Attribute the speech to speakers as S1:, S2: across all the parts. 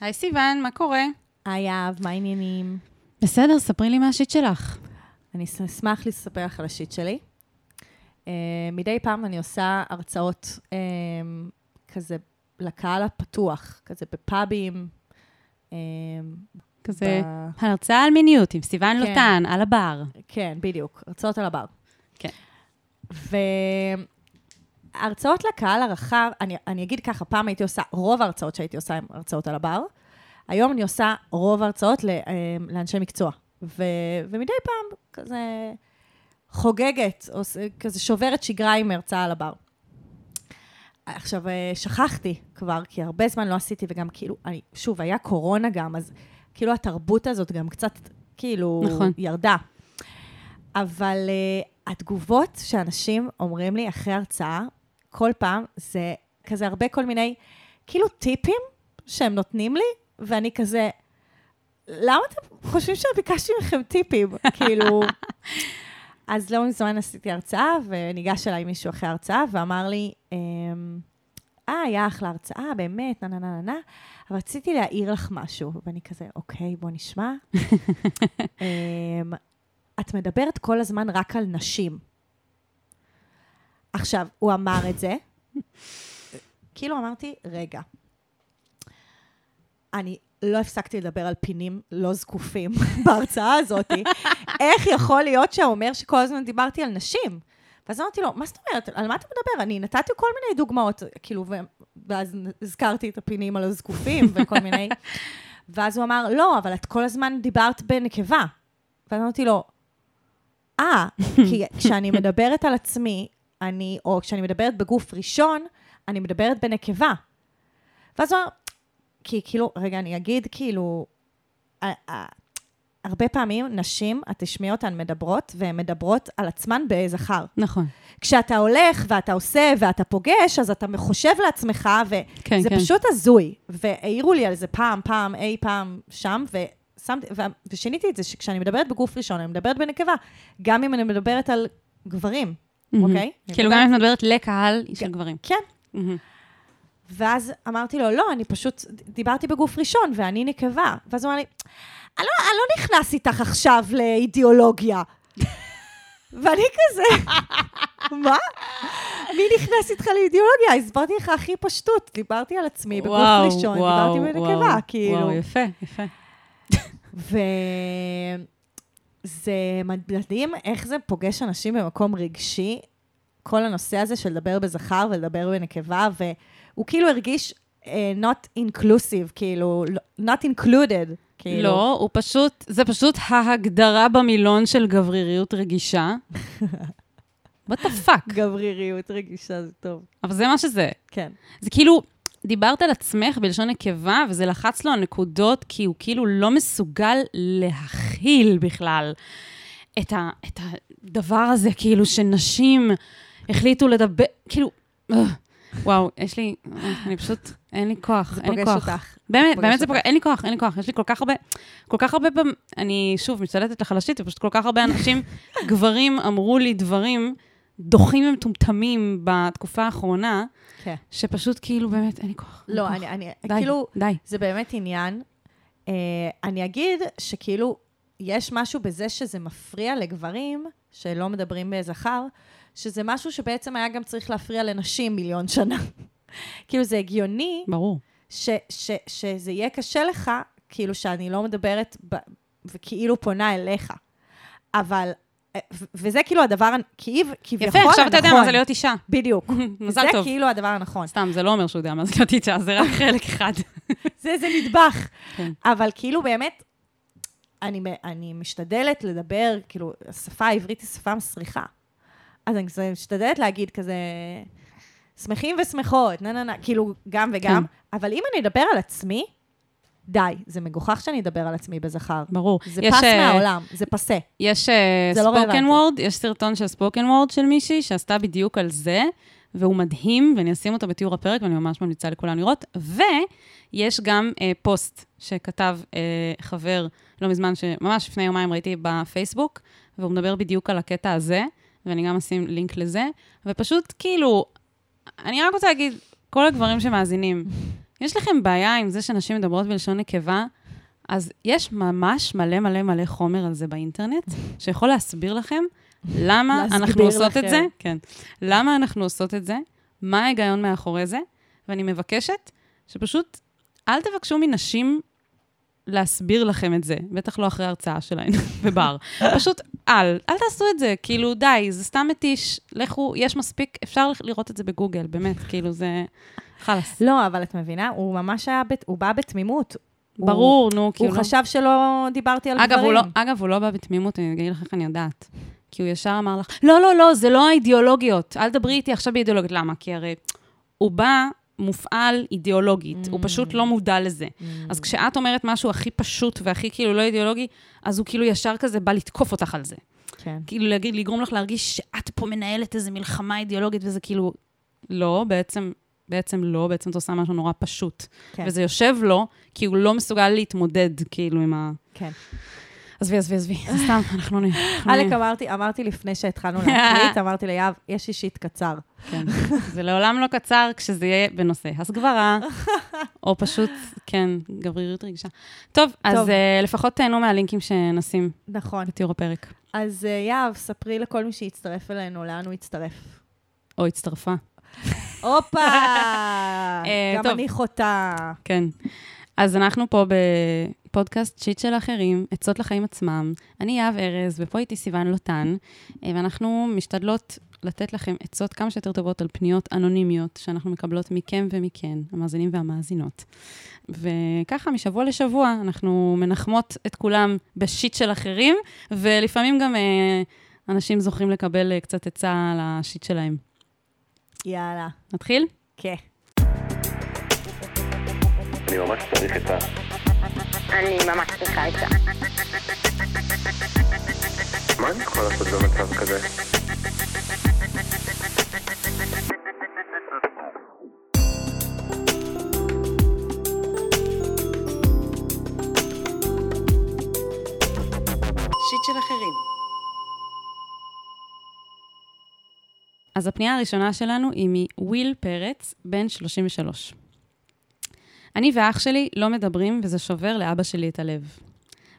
S1: היי סיוון, מה קורה?
S2: היי אהב, מה העניינים?
S1: בסדר, ספרי לי מה השיט שלך.
S2: אני אשמח לספר לך על השיט שלי. Uh, מדי פעם אני עושה הרצאות um, כזה לקהל הפתוח, כזה בפאבים. Um,
S1: כזה ב... הרצאה על מיניות עם סיוון כן. לוטן, על הבר.
S2: כן, בדיוק, הרצאות על הבר.
S1: כן.
S2: והרצאות לקהל הרחב, אני, אני אגיד ככה, פעם הייתי עושה, רוב ההרצאות שהייתי עושה הן הרצאות על הבר. היום אני עושה רוב ההרצאות לאנשי מקצוע. ו, ומדי פעם כזה חוגגת, או כזה שוברת שגרה עם הרצאה על הבר. עכשיו, אה, שכחתי כבר, כי הרבה זמן לא עשיתי, וגם כאילו, אני, שוב, היה קורונה גם, אז כאילו התרבות הזאת גם קצת, כאילו, נכון. ירדה. אבל uh, התגובות שאנשים אומרים לי אחרי הרצאה, כל פעם, זה כזה הרבה כל מיני, כאילו טיפים שהם נותנים לי, ואני כזה, למה אתם חושבים שביקשתי מכם טיפים? כאילו... אז לא מזמן עשיתי הרצאה, וניגש אליי מישהו אחרי ההרצאה, ואמר לי, אמ, אה, היה אחלה הרצאה, באמת, נה נה נה נה, אבל רציתי להעיר לך משהו. ואני כזה, אוקיי, בוא נשמע. אמ, את מדברת כל הזמן רק על נשים. עכשיו, הוא אמר את זה, כאילו אמרתי, רגע, אני לא הפסקתי לדבר על פינים לא זקופים בהרצאה הזאת. איך יכול להיות שהוא אומר שכל הזמן דיברתי על נשים? ואז אמרתי לו, מה זאת אומרת? על מה אתה מדבר? אני נתתי כל מיני דוגמאות, כאילו, ואז הזכרתי את הפינים על הזקופים וכל מיני... ואז הוא אמר, לא, אבל את כל הזמן דיברת בנקבה. ואז אמרתי לו, אה, כי כשאני מדברת על עצמי, אני, או כשאני מדברת בגוף ראשון, אני מדברת בנקבה. ואז הוא אמר, כי כאילו, רגע, אני אגיד, כאילו, הרבה פעמים נשים, את תשמעי אותן מדברות, והן מדברות על עצמן בזכר.
S1: נכון.
S2: כשאתה הולך ואתה עושה ואתה פוגש, אז אתה מחושב לעצמך, וזה כן, כן. פשוט הזוי. והעירו לי על זה פעם, פעם, אי פעם שם, ושמתי, ושיניתי את זה, שכשאני מדברת בגוף ראשון, אני מדברת בנקבה, גם אם אני מדברת על גברים. אוקיי?
S1: כאילו גם אם את מדברת לקהל של גברים.
S2: כן. ואז אמרתי לו, לא, אני פשוט דיברתי בגוף ראשון, ואני נקבה. ואז הוא אמר לי, אני לא, אני לא נכנס איתך עכשיו לאידיאולוגיה. ואני כזה, מה? מי נכנס איתך לאידיאולוגיה? הסברתי לך הכי פשטות, דיברתי על עצמי בגוף וואו, ראשון, וואו, דיברתי בנקבה, כאילו.
S1: וואו, יפה, יפה.
S2: וזה מדהים איך זה פוגש אנשים במקום רגשי, כל הנושא הזה של לדבר בזכר ולדבר בנקבה, והוא כאילו הרגיש uh, not inclusive, כאילו, not included. כאילו.
S1: לא, הוא פשוט, זה פשוט ההגדרה במילון של גבריריות רגישה. what the fuck?
S2: גבריריות רגישה זה טוב.
S1: אבל זה מה שזה.
S2: כן.
S1: זה כאילו, דיברת על עצמך בלשון נקבה, וזה לחץ לו על נקודות, כי הוא כאילו לא מסוגל להכיל בכלל את, ה, את הדבר הזה, כאילו, שנשים החליטו לדבר, כאילו... Uh. וואו, יש לי, אני פשוט, אין לי כוח, אין לי כוח.
S2: זה פוגש אותך.
S1: באמת, באמת זה פוגש, אין לי כוח, אין לי כוח. יש לי כל כך הרבה, כל כך הרבה, אני שוב משתלטת לחלשית, ופשוט כל כך הרבה אנשים, גברים, אמרו לי דברים דוחים ומטומטמים בתקופה האחרונה, כן. שפשוט כאילו, באמת, אין לי כוח.
S2: לא, אני, אני, די, כאילו, די. זה באמת עניין. Uh, אני אגיד שכאילו, יש משהו בזה שזה מפריע לגברים שלא מדברים בזכר, שזה משהו שבעצם היה גם צריך להפריע לנשים מיליון שנה. כאילו, זה הגיוני.
S1: ברור.
S2: ש, ש, שזה יהיה קשה לך, כאילו, שאני לא מדברת ב, וכאילו פונה אליך. אבל, וזה כאילו הדבר, כביכול
S1: הנכון. יפה, עכשיו אתה יודע מה זה להיות אישה.
S2: בדיוק.
S1: מזל טוב.
S2: זה כאילו הדבר הנכון.
S1: סתם, זה לא אומר שהוא יודע מה זה להיות אישה, זה רק חלק אחד.
S2: זה איזה נדבך. כן. אבל כאילו, באמת, אני, אני משתדלת לדבר, כאילו, השפה העברית היא שפה מסריחה. אז אני משתדלת להגיד כזה, שמחים ושמחות, נה נה נה, כאילו, גם וגם, כן. אבל אם אני אדבר על עצמי, די, זה מגוחך שאני אדבר על עצמי בזכר.
S1: ברור.
S2: זה יש, פס uh, מהעולם, זה פסה.
S1: יש ספוקן uh, וורד, לא יש סרטון של ספוקן וורד של מישהי שעשתה בדיוק על זה, והוא מדהים, ואני אשים אותו בתיאור הפרק, ואני ממש ממליצה לכולם לראות. ויש גם uh, פוסט שכתב uh, חבר לא מזמן, שממש לפני יומיים ראיתי בפייסבוק, והוא מדבר בדיוק על הקטע הזה. ואני גם אשים לינק לזה, ופשוט כאילו, אני רק רוצה להגיד, כל הגברים שמאזינים, יש לכם בעיה עם זה שנשים מדברות בלשון נקבה? אז יש ממש מלא מלא מלא חומר על זה באינטרנט, שיכול להסביר לכם למה אנחנו עושות לכם. את זה. כן. למה אנחנו עושות את זה, מה ההיגיון מאחורי זה, ואני מבקשת שפשוט אל תבקשו מנשים להסביר לכם את זה, בטח לא אחרי הרצאה שלהן בבר. פשוט אל, אל תעשו את זה, כאילו, די, זה סתם מתיש, לכו, יש מספיק, אפשר לראות את זה בגוגל, באמת, כאילו, זה... חלאס.
S2: לא, אבל את מבינה, הוא ממש היה, הוא בא בתמימות.
S1: ברור, נו,
S2: כאילו... הוא חשב שלא דיברתי על
S1: אגב,
S2: דברים.
S1: הוא לא, אגב, הוא לא בא בתמימות, אני אגיד לך איך אני יודעת. כי הוא ישר אמר לך, לא, לא, לא, זה לא האידיאולוגיות, אל תדברי איתי עכשיו באידיאולוגיות. למה? כי הרי הוא בא מופעל אידיאולוגית, mm. הוא פשוט לא מודע לזה. Mm. אז כשאת אומרת משהו הכי פשוט והכי כאילו לא אידיאולוגי, אז הוא כאילו ישר כזה בא לתקוף אותך על זה. כן. כאילו להגיד, לגרום לך להרגיש שאת פה מנהלת איזו מלחמה אידיאולוגית, וזה כאילו, לא, בעצם, בעצם לא, בעצם את עושה משהו נורא פשוט. כן. וזה יושב לו, כי הוא לא מסוגל להתמודד, כאילו, עם ה... כן. עזבי, עזבי, עזבי, סתם, אנחנו נהיה.
S2: אלק, אמרתי, אמרתי לפני שהתחלנו להקליט, אמרתי ליהב, יש אישית קצר.
S1: כן, זה לעולם לא קצר כשזה יהיה בנושא הסגברה, או פשוט, כן, גבריות רגישה. טוב, אז אה, לפחות תהנו מהלינקים שנשים.
S2: נכון.
S1: בתיאור הפרק.
S2: אז אה, יהב, ספרי לכל מי שיצטרף אלינו, לאן הוא יצטרף.
S1: או הצטרפה.
S2: הופה! אה, גם אני חוטא.
S1: כן. אז אנחנו פה בפודקאסט שיט של אחרים, עצות לחיים עצמם. אני יהב ארז, ופה איתי סיוון לוטן, אה, ואנחנו משתדלות לתת לכם עצות כמה שיותר טובות על פניות אנונימיות שאנחנו מקבלות מכם ומכן, המאזינים והמאזינות. וככה, משבוע לשבוע, אנחנו מנחמות את כולם בשיט של אחרים, ולפעמים גם אה, אנשים זוכים לקבל אה, קצת עצה על השיט שלהם.
S2: יאללה.
S1: נתחיל?
S2: כן.
S3: אני ממש צריך עצה.
S4: אני ממש צריכה עצה.
S3: מה אני יכול לעשות במצב כזה?
S1: shit של אחרים. אז הפנייה הראשונה שלנו היא מוויל פרץ, בן 33. אני ואח שלי לא מדברים, וזה שובר לאבא שלי את הלב.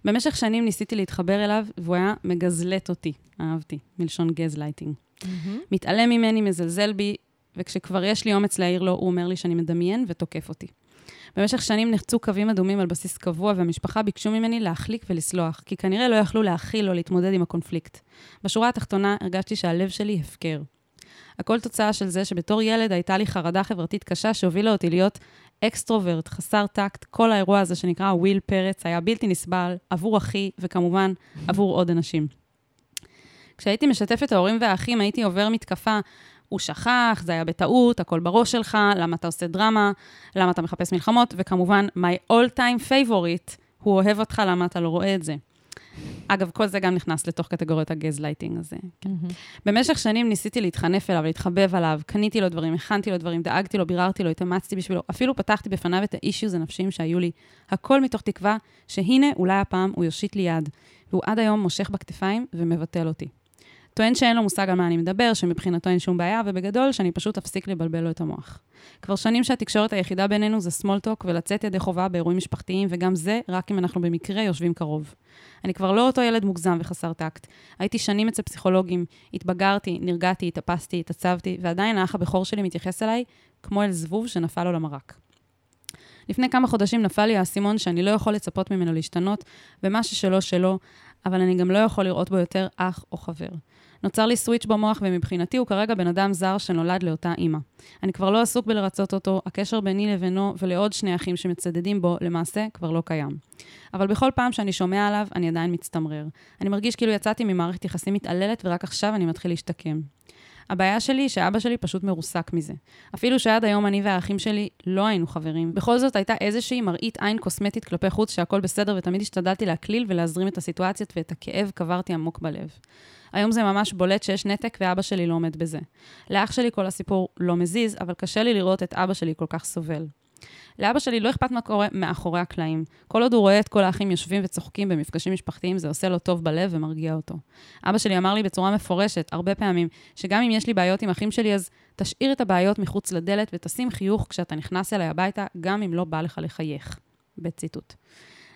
S1: במשך שנים ניסיתי להתחבר אליו, והוא היה מגזלט אותי, אהבתי, מלשון גזלייטינג. Mm-hmm. מתעלם ממני, מזלזל בי, וכשכבר יש לי אומץ להעיר לו, הוא אומר לי שאני מדמיין ותוקף אותי. במשך שנים נחצו קווים אדומים על בסיס קבוע, והמשפחה ביקשו ממני להחליק ולסלוח, כי כנראה לא יכלו להכיל או להתמודד עם הקונפליקט. בשורה התחתונה הרגשתי שהלב שלי הפקר. הכל תוצאה של זה שבתור ילד הייתה לי חרדה חברתית קשה שהובילה אותי להיות אקסטרוברט, חסר טקט. כל האירוע הזה שנקרא וויל פרץ היה בלתי נסבל עבור אחי, וכמובן עבור עוד אנשים. כשהייתי משתפת את ההורים והאחים, הייתי עובר מתקפה. הוא שכח, זה היה בטעות, הכל בראש שלך, למה אתה עושה דרמה, למה אתה מחפש מלחמות, וכמובן, my all time favorite, הוא אוהב אותך, למה אתה לא רואה את זה. אגב, כל זה גם נכנס לתוך קטגוריית הגזלייטינג הזה. כן. Mm-hmm. במשך שנים ניסיתי להתחנף אליו, להתחבב עליו, קניתי לו דברים, הכנתי לו דברים, דאגתי לו, ביררתי לו, התאמצתי בשבילו, אפילו פתחתי בפניו את האישיוז הנפשיים שהיו לי. הכל מתוך תקווה שהנה, אולי הפעם הוא יושיט לי יד. והוא עד היום מושך בכתפיים ומבטל אותי. טוען שאין לו מושג על מה אני מדבר, שמבחינתו אין שום בעיה, ובגדול, שאני פשוט אפסיק לבלבל לו את המוח. כבר שנים שהתקשורת היחידה בינינו זה סמולטוק ולצאת ידי חובה באירועים משפחתיים, וגם זה רק אם אנחנו במקרה יושבים קרוב. אני כבר לא אותו ילד מוגזם וחסר טקט. הייתי שנים אצל פסיכולוגים, התבגרתי, נרגעתי, התאפסתי, התעצבתי, ועדיין האח הבכור שלי מתייחס אליי כמו אל זבוב שנפל לו למרק. לפני כמה חודשים נפל לי האסימון שאני לא יכול לצפות ממנו להשתנות, ומה ששלו שלו, אבל אני גם לא יכול לראות בו יותר אח או חבר. נוצר לי סוויץ' במוח, ומבחינתי הוא כרגע בן אדם זר שנולד לאותה אימא. אני כבר לא עסוק בלרצות אותו, הקשר ביני לבינו ולעוד שני אחים שמצדדים בו, למעשה כבר לא קיים. אבל בכל פעם שאני שומע עליו, אני עדיין מצטמרר. אני מרגיש כאילו יצאתי ממערכת יחסים מתעללת, ורק עכשיו אני מתחיל להשתקם. הבעיה שלי היא שאבא שלי פשוט מרוסק מזה. אפילו שעד היום אני והאחים שלי לא היינו חברים. בכל זאת הייתה איזושהי מראית עין קוסמטית כלפי חוץ שהכל בסדר, ותמיד השתדלתי להקליל ולהזרים את הסיטואציות, ואת הכאב קברתי עמוק בלב. היום זה ממש בולט שיש נתק ואבא שלי לא עומד בזה. לאח שלי כל הסיפור לא מזיז, אבל קשה לי לראות את אבא שלי כל כך סובל. לאבא שלי לא אכפת מה קורה מאחורי הקלעים. כל עוד הוא רואה את כל האחים יושבים וצוחקים במפגשים משפחתיים, זה עושה לו טוב בלב ומרגיע אותו. אבא שלי אמר לי בצורה מפורשת, הרבה פעמים, שגם אם יש לי בעיות עם אחים שלי, אז תשאיר את הבעיות מחוץ לדלת ותשים חיוך כשאתה נכנס אליי הביתה, גם אם לא בא לך לחייך. בציטוט.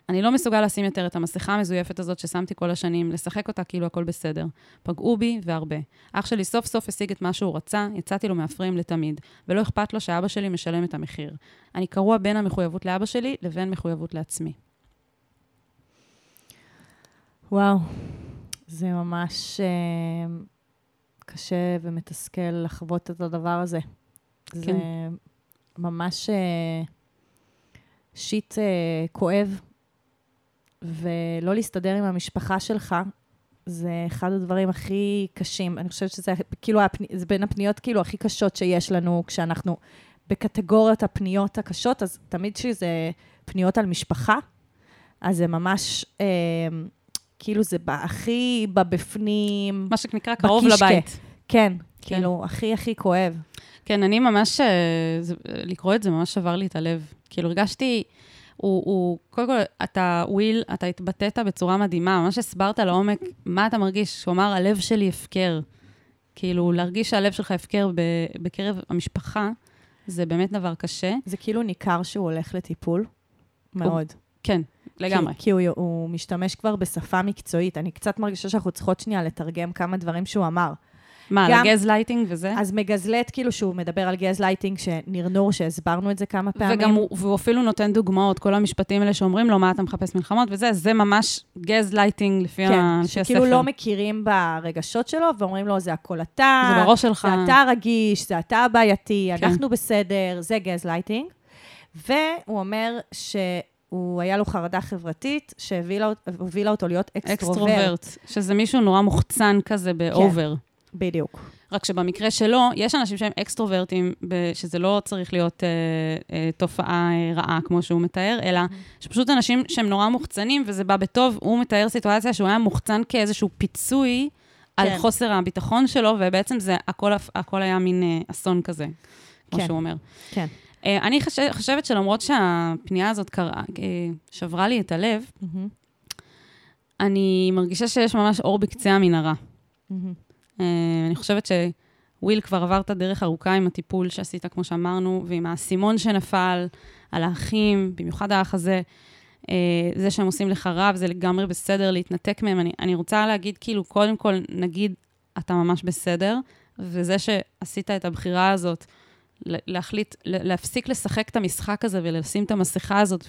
S1: אני לא מסוגל לשים יותר את המסכה המזויפת הזאת ששמתי כל השנים, לשחק אותה כאילו הכל בסדר. פגעו בי והרבה. אח שלי סוף סוף השיג את מה שהוא רצה, יצאתי לו מהפריים לתמיד, ולא אכפת לו שאבא שלי משלם את המחיר. אני קרוע בין המחויבות לאבא שלי לבין מחויבות לעצמי.
S2: וואו, זה ממש אה, קשה ומתסכל לחוות את הדבר הזה. כן. זה ממש אה, שיט אה, כואב ולא להסתדר עם המשפחה שלך, זה אחד הדברים הכי קשים. אני חושבת שזה כאילו, הפני, זה בין הפניות כאילו הכי קשות שיש לנו כשאנחנו בקטגוריות הפניות הקשות, אז תמיד כשזה פניות על משפחה, אז זה ממש, אה, כאילו זה הכי בבפנים.
S1: מה שנקרא קרוב בקישקה. לבית.
S2: כן, כן, כאילו, הכי הכי כואב.
S1: כן, אני ממש, אה, זה, לקרוא את זה ממש שבר לי את הלב. כאילו, הרגשתי... הוא, הוא, קודם כל, אתה, וויל, אתה התבטאת בצורה מדהימה, ממש הסברת לעומק מה אתה מרגיש. הוא אמר, הלב שלי הפקר. כאילו, להרגיש שהלב שלך הפקר בקרב המשפחה, זה באמת דבר קשה.
S2: זה כאילו ניכר שהוא הולך לטיפול? מאוד. הוא,
S1: כן, לגמרי.
S2: כי, כי הוא, הוא משתמש כבר בשפה מקצועית. אני קצת מרגישה שאנחנו צריכות שנייה לתרגם כמה דברים שהוא אמר.
S1: מה, גם, על הגזלייטינג וזה?
S2: אז מגזלט, כאילו, שהוא מדבר על גזלייטינג, שנרנור, שהסברנו את זה כמה פעמים.
S1: וגם הוא, והוא אפילו נותן דוגמאות, כל המשפטים האלה שאומרים לו, מה אתה מחפש מלחמות וזה, זה ממש גזלייטינג לפי כן, הספר.
S2: כן, שכאילו לא מכירים ברגשות שלו, ואומרים לו, זה הכל אתה.
S1: זה בראש שלך.
S2: זה אתה רגיש, זה אתה הבעייתי, כן. אנחנו בסדר, זה גזלייטינג. והוא אומר ש... הוא, היה לו חרדה חברתית שהובילה אותו להיות אקסטרוברט. אקסטרוברט,
S1: שזה מישהו נורא מוחצן כזה באובר. כן.
S2: בדיוק.
S1: רק שבמקרה שלו, יש אנשים שהם אקסטרוברטים, שזה לא צריך להיות אה, אה, תופעה אה, רעה, כמו שהוא מתאר, אלא mm-hmm. שפשוט אנשים שהם נורא מוחצנים, וזה בא בטוב. הוא מתאר סיטואציה שהוא היה מוחצן כאיזשהו פיצוי כן. על חוסר הביטחון שלו, ובעצם זה, הכל, הכל היה מין אה, אסון כזה, כמו כן. שהוא אומר.
S2: כן.
S1: אה, אני חושב, חושבת שלמרות שהפנייה הזאת קרה, אה, שברה לי את הלב, mm-hmm. אני מרגישה שיש ממש אור בקצה המנהרה. Mm-hmm. אה, אני חושבת שוויל כבר עברת דרך ארוכה עם הטיפול שעשית, כמו שאמרנו, ועם האסימון שנפל על האחים, במיוחד האח הזה. אה, זה שהם עושים לך רב, זה לגמרי בסדר להתנתק מהם. אני, אני רוצה להגיד, כאילו, קודם כל, נגיד, אתה ממש בסדר, וזה שעשית את הבחירה הזאת, להחליט, להפסיק לשחק את המשחק הזה ולשים את המסכה הזאת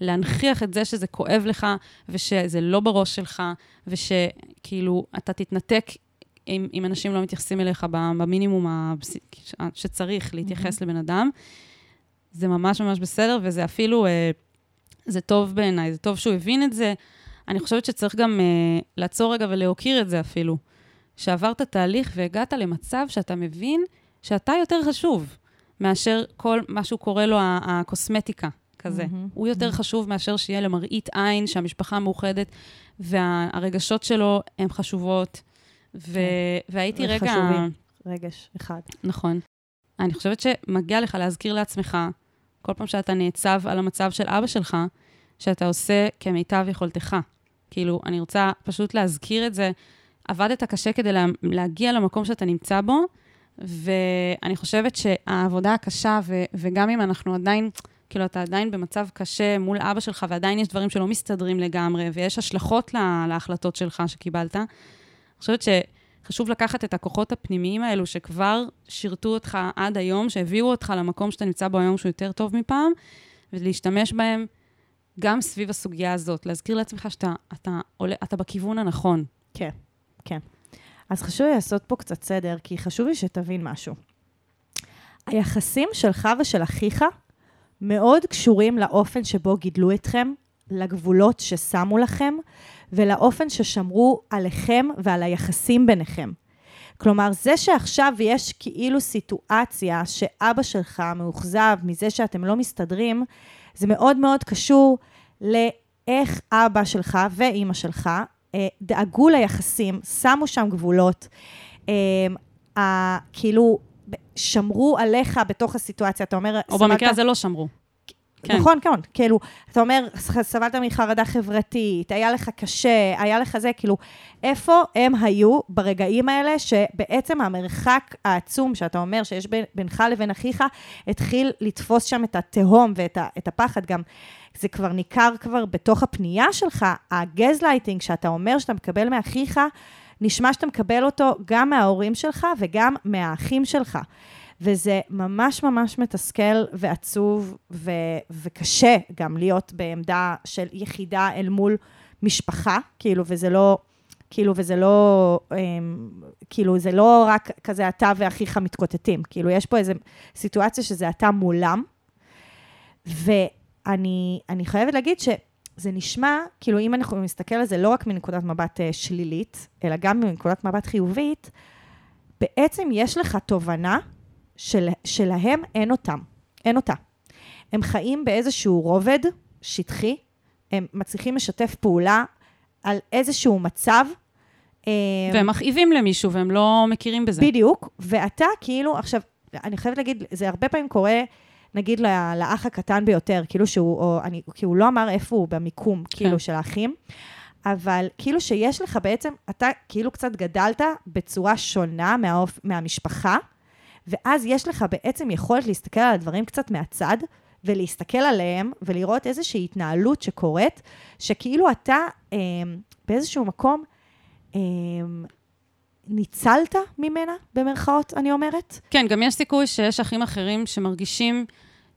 S1: ולהנכיח את זה שזה כואב לך ושזה לא בראש שלך ושכאילו אתה תתנתק אם, אם אנשים לא מתייחסים אליך במינימום הבס... שצריך להתייחס mm-hmm. לבן אדם. זה ממש ממש בסדר, וזה אפילו, אה, זה טוב בעיניי, זה טוב שהוא הבין את זה. אני חושבת שצריך גם אה, לעצור רגע ולהוקיר את זה אפילו. שעברת תהליך והגעת למצב שאתה מבין שאתה יותר חשוב מאשר כל מה שהוא קורא לו הקוסמטיקה, כזה. Mm-hmm. הוא יותר mm-hmm. חשוב מאשר שיהיה למראית עין, שהמשפחה מאוחדת, והרגשות שלו הן חשובות. ו... כן. והייתי רגע... חשובים,
S2: רגש אחד.
S1: נכון. אני חושבת שמגיע לך להזכיר לעצמך, כל פעם שאתה נעצב על המצב של אבא שלך, שאתה עושה כמיטב יכולתך. כאילו, אני רוצה פשוט להזכיר את זה. עבדת קשה כדי לה, להגיע למקום שאתה נמצא בו, ואני חושבת שהעבודה הקשה, ו, וגם אם אנחנו עדיין, כאילו, אתה עדיין במצב קשה מול אבא שלך, ועדיין יש דברים שלא מסתדרים לגמרי, ויש השלכות לה, להחלטות שלך שקיבלת, אני חושבת שחשוב לקחת את הכוחות הפנימיים האלו שכבר שירתו אותך עד היום, שהביאו אותך למקום שאתה נמצא בו היום שהוא יותר טוב מפעם, ולהשתמש בהם גם סביב הסוגיה הזאת. להזכיר לעצמך שאתה אתה עולה, אתה בכיוון הנכון.
S2: כן, כן. אז חשוב לי לעשות פה קצת סדר, כי חשוב לי שתבין משהו. היחסים שלך ושל אחיך מאוד קשורים לאופן שבו גידלו אתכם, לגבולות ששמו לכם, ולאופן ששמרו עליכם ועל היחסים ביניכם. כלומר, זה שעכשיו יש כאילו סיטואציה שאבא שלך מאוכזב מזה שאתם לא מסתדרים, זה מאוד מאוד קשור לאיך אבא שלך ואימא שלך אה, דאגו ליחסים, שמו שם גבולות, אה, כאילו שמרו עליך בתוך הסיטואציה. אתה אומר...
S1: או במקרה הזה לא שמרו. כן.
S2: נכון, כן, כאילו, אתה אומר, סבלת מחרדה חברתית, היה לך קשה, היה לך זה, כאילו, איפה הם היו ברגעים האלה שבעצם המרחק העצום שאתה אומר שיש בין, בינך לבין אחיך, התחיל לתפוס שם את התהום ואת ה, את הפחד גם. זה כבר ניכר כבר בתוך הפנייה שלך, הגזלייטינג שאתה אומר שאתה מקבל מאחיך, נשמע שאתה מקבל אותו גם מההורים שלך וגם מהאחים שלך. וזה ממש ממש מתסכל ועצוב ו- וקשה גם להיות בעמדה של יחידה אל מול משפחה, כאילו, וזה לא, כאילו, וזה לא, אמ, כאילו, זה לא רק כזה אתה ואחיך מתקוטטים, כאילו, יש פה איזו סיטואציה שזה אתה מולם, ואני אני חייבת להגיד שזה נשמע, כאילו, אם אנחנו נסתכל על זה לא רק מנקודת מבט אה, שלילית, אלא גם מנקודת מבט חיובית, בעצם יש לך תובנה של, שלהם אין אותם, אין אותה. הם חיים באיזשהו רובד שטחי, הם מצליחים לשתף פעולה על איזשהו מצב. אה,
S1: והם מכאיבים למישהו והם לא מכירים בזה.
S2: בדיוק, ואתה כאילו, עכשיו, אני חייבת להגיד, זה הרבה פעמים קורה, נגיד לאח הקטן ביותר, כאילו שהוא, או אני, כי הוא לא אמר איפה הוא במיקום, כאילו, של האחים, אבל כאילו שיש לך בעצם, אתה כאילו קצת גדלת בצורה שונה מהאופ, מהמשפחה, ואז יש לך בעצם יכולת להסתכל על הדברים קצת מהצד, ולהסתכל עליהם, ולראות איזושהי התנהלות שקורית, שכאילו אתה אה, באיזשהו מקום, אה, ניצלת ממנה, במרכאות, אני אומרת.
S1: כן, גם יש סיכוי שיש אחים אחרים שמרגישים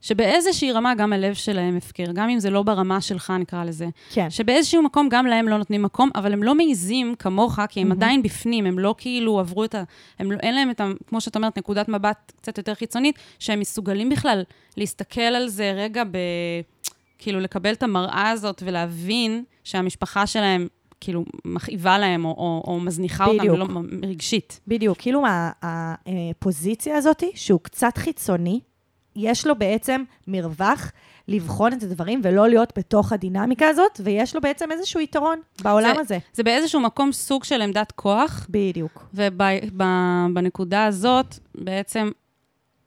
S1: שבאיזושהי רמה גם הלב שלהם הפקר, גם אם זה לא ברמה שלך, נקרא לזה.
S2: כן.
S1: שבאיזשהו מקום גם להם לא נותנים מקום, אבל הם לא מעיזים כמוך, כי הם עדיין בפנים, הם לא כאילו עברו את ה... הם לא, אין להם את ה... כמו שאת אומרת, נקודת מבט קצת יותר חיצונית, שהם מסוגלים בכלל להסתכל על זה רגע ב... כאילו, לקבל את המראה הזאת ולהבין שהמשפחה שלהם, כאילו, מכאיבה להם או, או, או מזניחה אותם,
S2: בדיוק.
S1: ולא רגשית.
S2: בדיוק, כאילו הפוזיציה הזאת, שהוא קצת חיצוני, יש לו בעצם מרווח לבחון את הדברים ולא להיות בתוך הדינמיקה הזאת, ויש לו בעצם איזשהו יתרון בעולם
S1: זה-
S2: הזה.
S1: זה באיזשהו מקום סוג של עמדת כוח,
S2: בדיוק.
S1: ובנקודה הזאת, בעצם,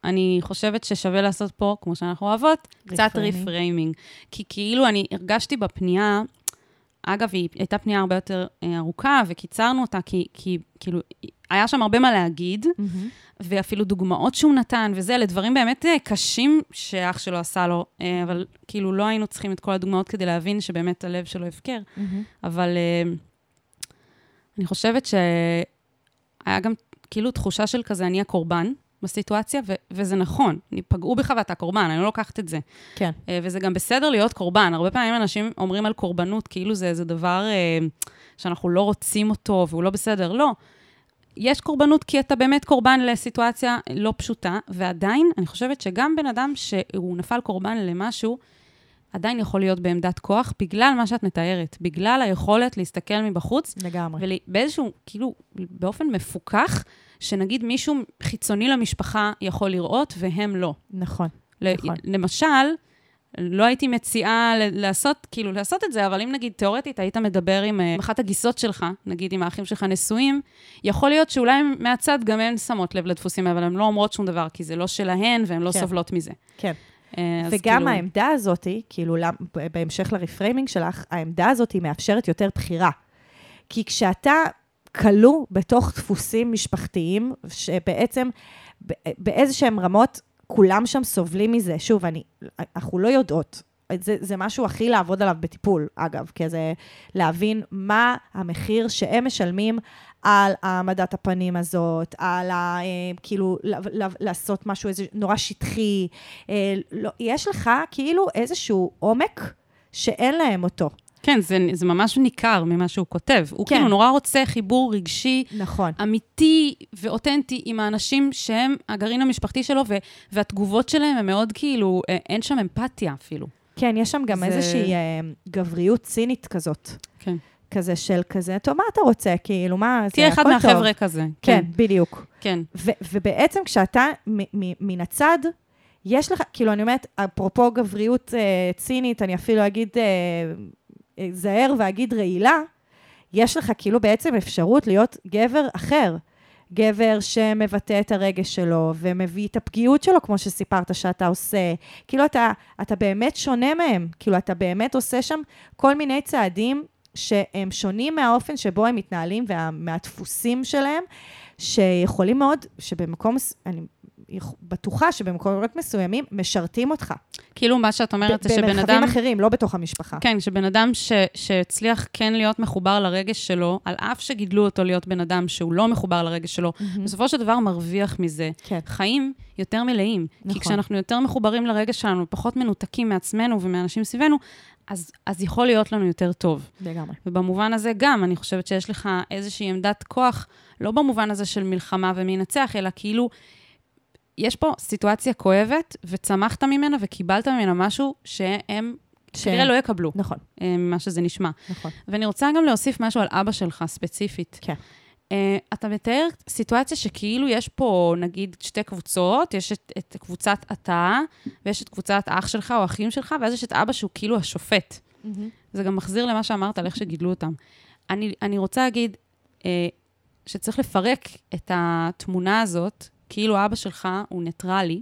S1: אני חושבת ששווה לעשות פה, כמו שאנחנו אוהבות, קצת
S2: Reframing.
S1: ריפריימינג. כי כאילו אני הרגשתי בפנייה, אגב, היא הייתה פנייה הרבה יותר אה, ארוכה, וקיצרנו אותה, כי, כי כאילו, היה שם הרבה מה להגיד, ואפילו דוגמאות שהוא נתן, וזה, לדברים באמת אה, קשים שאח שלו עשה לו, אה, אבל כאילו לא היינו צריכים את כל הדוגמאות כדי להבין שבאמת הלב שלו הפקר. אבל אה, אני חושבת שהיה גם כאילו תחושה של כזה, אני הקורבן בסיטואציה, ו- וזה נכון, פגעו בך ואתה קורבן, אני לא לוקחת את זה.
S2: כן.
S1: אה, וזה גם בסדר להיות קורבן. הרבה פעמים אנשים אומרים על קורבנות, כאילו זה איזה דבר אה, שאנחנו לא רוצים אותו והוא לא בסדר. לא. יש קורבנות כי אתה באמת קורבן לסיטואציה לא פשוטה, ועדיין, אני חושבת שגם בן אדם שהוא נפל קורבן למשהו, עדיין יכול להיות בעמדת כוח, בגלל מה שאת מתארת, בגלל היכולת להסתכל מבחוץ,
S2: לגמרי.
S1: ובאיזשהו, כאילו, באופן מפוקח, שנגיד מישהו חיצוני למשפחה יכול לראות והם לא.
S2: נכון.
S1: ל-
S2: נכון.
S1: למשל, לא הייתי מציעה לעשות, כאילו, לעשות את זה, אבל אם נגיד, תיאורטית, היית מדבר עם אה, אחת הגיסות שלך, נגיד עם האחים שלך נשואים, יכול להיות שאולי הם מהצד גם הן שמות לב לדפוסים, אבל הן לא אומרות שום דבר, כי זה לא שלהן והן לא
S2: כן.
S1: סובלות מזה.
S2: כן.
S1: אז
S2: וגם
S1: כאילו,
S2: העמדה הזאת, כאילו, בהמשך לרפריימינג שלך, העמדה הזאת מאפשרת יותר בחירה. כי כשאתה כלוא בתוך דפוסים משפחתיים, שבעצם באיזה שהם רמות, כולם שם סובלים מזה. שוב, אני, אנחנו לא יודעות. זה, זה משהו הכי לעבוד עליו בטיפול, אגב, כזה להבין מה המחיר שהם משלמים על העמדת הפנים הזאת, על ה... אה, כאילו, לעשות משהו איזה נורא שטחי. אה, לא, יש לך כאילו איזשהו עומק שאין להם אותו.
S1: כן, זה, זה ממש ניכר ממה שהוא כותב. הוא
S2: כן.
S1: כאילו נורא רוצה חיבור רגשי,
S2: נכון.
S1: אמיתי ואותנטי עם האנשים שהם הגרעין המשפחתי שלו, ו- והתגובות שלהם הן מאוד כאילו, אה, אין שם אמפתיה אפילו.
S2: כן, יש שם גם
S1: זה-
S2: איזושהי אה, גבריות צינית כזאת.
S1: כן.
S2: כזה של כזה, טוב, מה אתה רוצה? כאילו, מה, זה
S1: תהיה אחד
S2: הכל טוב.
S1: מהחבר'ה כזה.
S2: כן, בדיוק.
S1: כן.
S2: ו- ובעצם כשאתה מן הצד, יש לך, כאילו, אני אומרת, אפרופו גבריות אה, צינית, אני אפילו אגיד, אה, אה, זהר ואגיד רעילה, יש לך כאילו בעצם אפשרות להיות גבר אחר. גבר שמבטא את הרגש שלו ומביא את הפגיעות שלו, כמו שסיפרת שאתה עושה. כאילו, אתה, אתה באמת שונה מהם. כאילו, אתה באמת עושה שם כל מיני צעדים שהם שונים מהאופן שבו הם מתנהלים ומהדפוסים שלהם, שיכולים מאוד, שבמקום, אני בטוחה שבמקומות מסוימים משרתים אותך.
S1: כאילו מה שאת אומרת זה שבן אדם...
S2: במרחבים אחרים, לא בתוך המשפחה.
S1: כן, שבן אדם ש, שהצליח כן להיות מחובר לרגש שלו, על אף שגידלו אותו להיות בן אדם שהוא לא מחובר לרגש שלו, mm-hmm. בסופו של דבר מרוויח מזה כן. חיים יותר מלאים. נכון. כי כשאנחנו יותר מחוברים לרגש שלנו, פחות מנותקים מעצמנו ומאנשים סביבנו, אז, אז יכול להיות לנו יותר טוב.
S2: לגמרי.
S1: ובמובן הזה גם, אני חושבת שיש לך איזושהי עמדת כוח, לא במובן הזה של מלחמה ומי ינצח, אלא כאילו... יש פה סיטואציה כואבת, וצמחת ממנה וקיבלת ממנה משהו שהם ש... כנראה לא יקבלו.
S2: נכון.
S1: אה, ממה שזה נשמע.
S2: נכון.
S1: ואני רוצה גם להוסיף משהו על אבא שלך, ספציפית.
S2: כן.
S1: Uh, אתה מתאר סיטואציה שכאילו יש פה, נגיד, שתי קבוצות, יש את, את קבוצת אתה, ויש את קבוצת אח שלך או אחים שלך, ואז יש את אבא שהוא כאילו השופט. Mm-hmm. זה גם מחזיר למה שאמרת על איך שגידלו אותם. אני, אני רוצה להגיד uh, שצריך לפרק את התמונה הזאת כאילו אבא שלך הוא ניטרלי,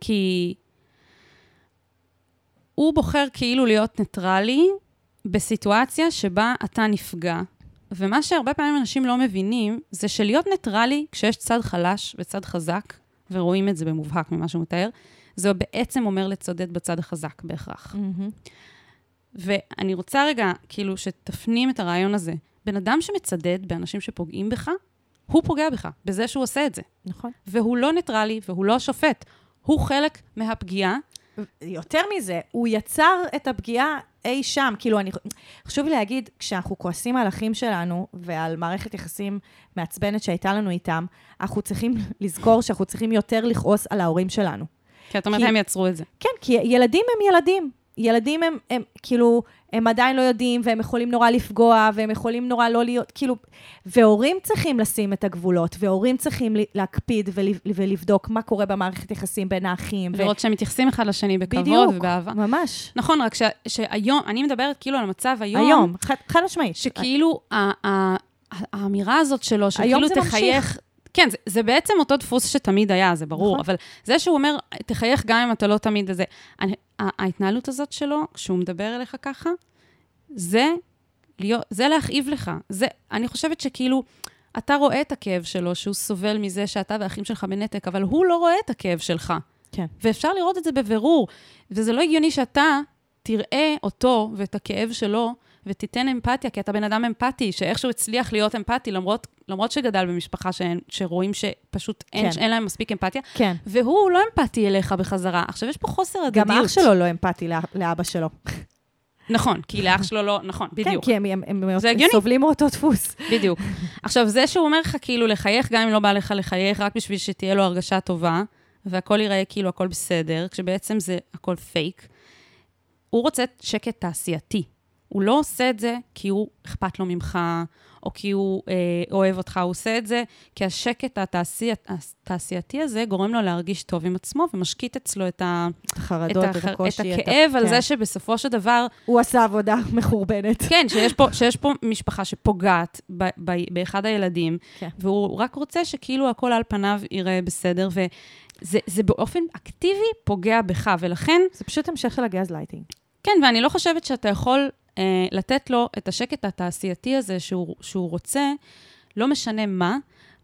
S1: כי הוא בוחר כאילו להיות ניטרלי בסיטואציה שבה אתה נפגע. ומה שהרבה פעמים אנשים לא מבינים, זה שלהיות ניטרלי כשיש צד חלש וצד חזק, ורואים את זה במובהק ממה שהוא מתאר, זה בעצם אומר לצודד בצד החזק בהכרח. Mm-hmm. ואני רוצה רגע, כאילו, שתפנים את הרעיון הזה. בן אדם שמצדד באנשים שפוגעים בך, הוא פוגע בך, בזה שהוא עושה את זה.
S2: נכון.
S1: והוא לא ניטרלי והוא לא שופט. הוא חלק מהפגיעה.
S2: יותר מזה, הוא יצר את הפגיעה אי שם. כאילו, אני... חשוב לי להגיד, כשאנחנו כועסים על אחים שלנו ועל מערכת יחסים מעצבנת שהייתה לנו איתם, אנחנו צריכים לזכור שאנחנו צריכים יותר לכעוס על ההורים שלנו.
S1: כי את אומרת, כי... הם יצרו את זה.
S2: כן, כי ילדים הם ילדים. ילדים הם, הם, כאילו, הם עדיין לא יודעים, והם יכולים נורא לפגוע, והם יכולים נורא לא להיות, כאילו... והורים צריכים לשים את הגבולות, והורים צריכים להקפיד ולבדוק מה קורה במערכת יחסים בין האחים.
S1: לראות ו... שהם מתייחסים אחד לשני בכבוד
S2: בדיוק,
S1: ובאהבה.
S2: בדיוק, ממש.
S1: נכון, רק ש, שהיום, אני מדברת כאילו על המצב היום.
S2: היום, חד משמעית.
S1: שכאילו, האמירה הזאת שלו, שכאילו תחייך... כן, זה, זה בעצם אותו דפוס שתמיד היה, זה ברור, נכון. אבל זה שהוא אומר, תחייך גם אם אתה לא תמיד איזה... ההתנהלות הזאת שלו, כשהוא מדבר אליך ככה, זה, להיות, זה להכאיב לך. זה, אני חושבת שכאילו, אתה רואה את הכאב שלו, שהוא סובל מזה שאתה והאחים שלך בנתק, אבל הוא לא רואה את הכאב שלך.
S2: כן.
S1: ואפשר לראות את זה בבירור. וזה לא הגיוני שאתה תראה אותו ואת הכאב שלו, ותיתן אמפתיה, כי אתה בן אדם אמפתי, שאיכשהו הצליח להיות אמפתי, למרות, למרות שגדל במשפחה שאין, שרואים שפשוט אין, כן. אין להם מספיק אמפתיה,
S2: כן.
S1: והוא לא אמפתי אליך בחזרה. עכשיו, יש פה חוסר הדדיות.
S2: גם אח שלו לא אמפתי לאבא שלו.
S1: נכון, כי לאח שלו לא, נכון, כן, בדיוק.
S2: כן, כי הם, הם, הם, הם סובלים מאותו דפוס.
S1: בדיוק. עכשיו, זה שהוא אומר לך כאילו לחייך, גם אם לא בא לך לחייך, רק בשביל שתהיה לו הרגשה טובה, והכל ייראה כאילו הכל בסדר, כשבעצם זה הכל פייק, הוא רוצה שקט תעשייתי. הוא לא עושה את זה כי הוא אכפת לו ממך, או כי הוא אה, אוהב אותך, הוא עושה את זה כי השקט התעשי, התעשייתי הזה גורם לו להרגיש טוב עם עצמו, ומשקיט אצלו את, ה,
S2: החרדות, את, הח,
S1: את הכאב את ה... על כן. זה שבסופו של דבר...
S2: הוא עשה עבודה מחורבנת.
S1: כן, שיש פה, שיש פה משפחה שפוגעת ב, ב, באחד הילדים, כן. והוא רק רוצה שכאילו הכל על פניו ייראה בסדר, וזה באופן אקטיבי פוגע בך, ולכן...
S2: זה פשוט המשך של הגזלייטינג.
S1: כן, ואני לא חושבת שאתה יכול אה, לתת לו את השקט התעשייתי הזה שהוא, שהוא רוצה, לא משנה מה,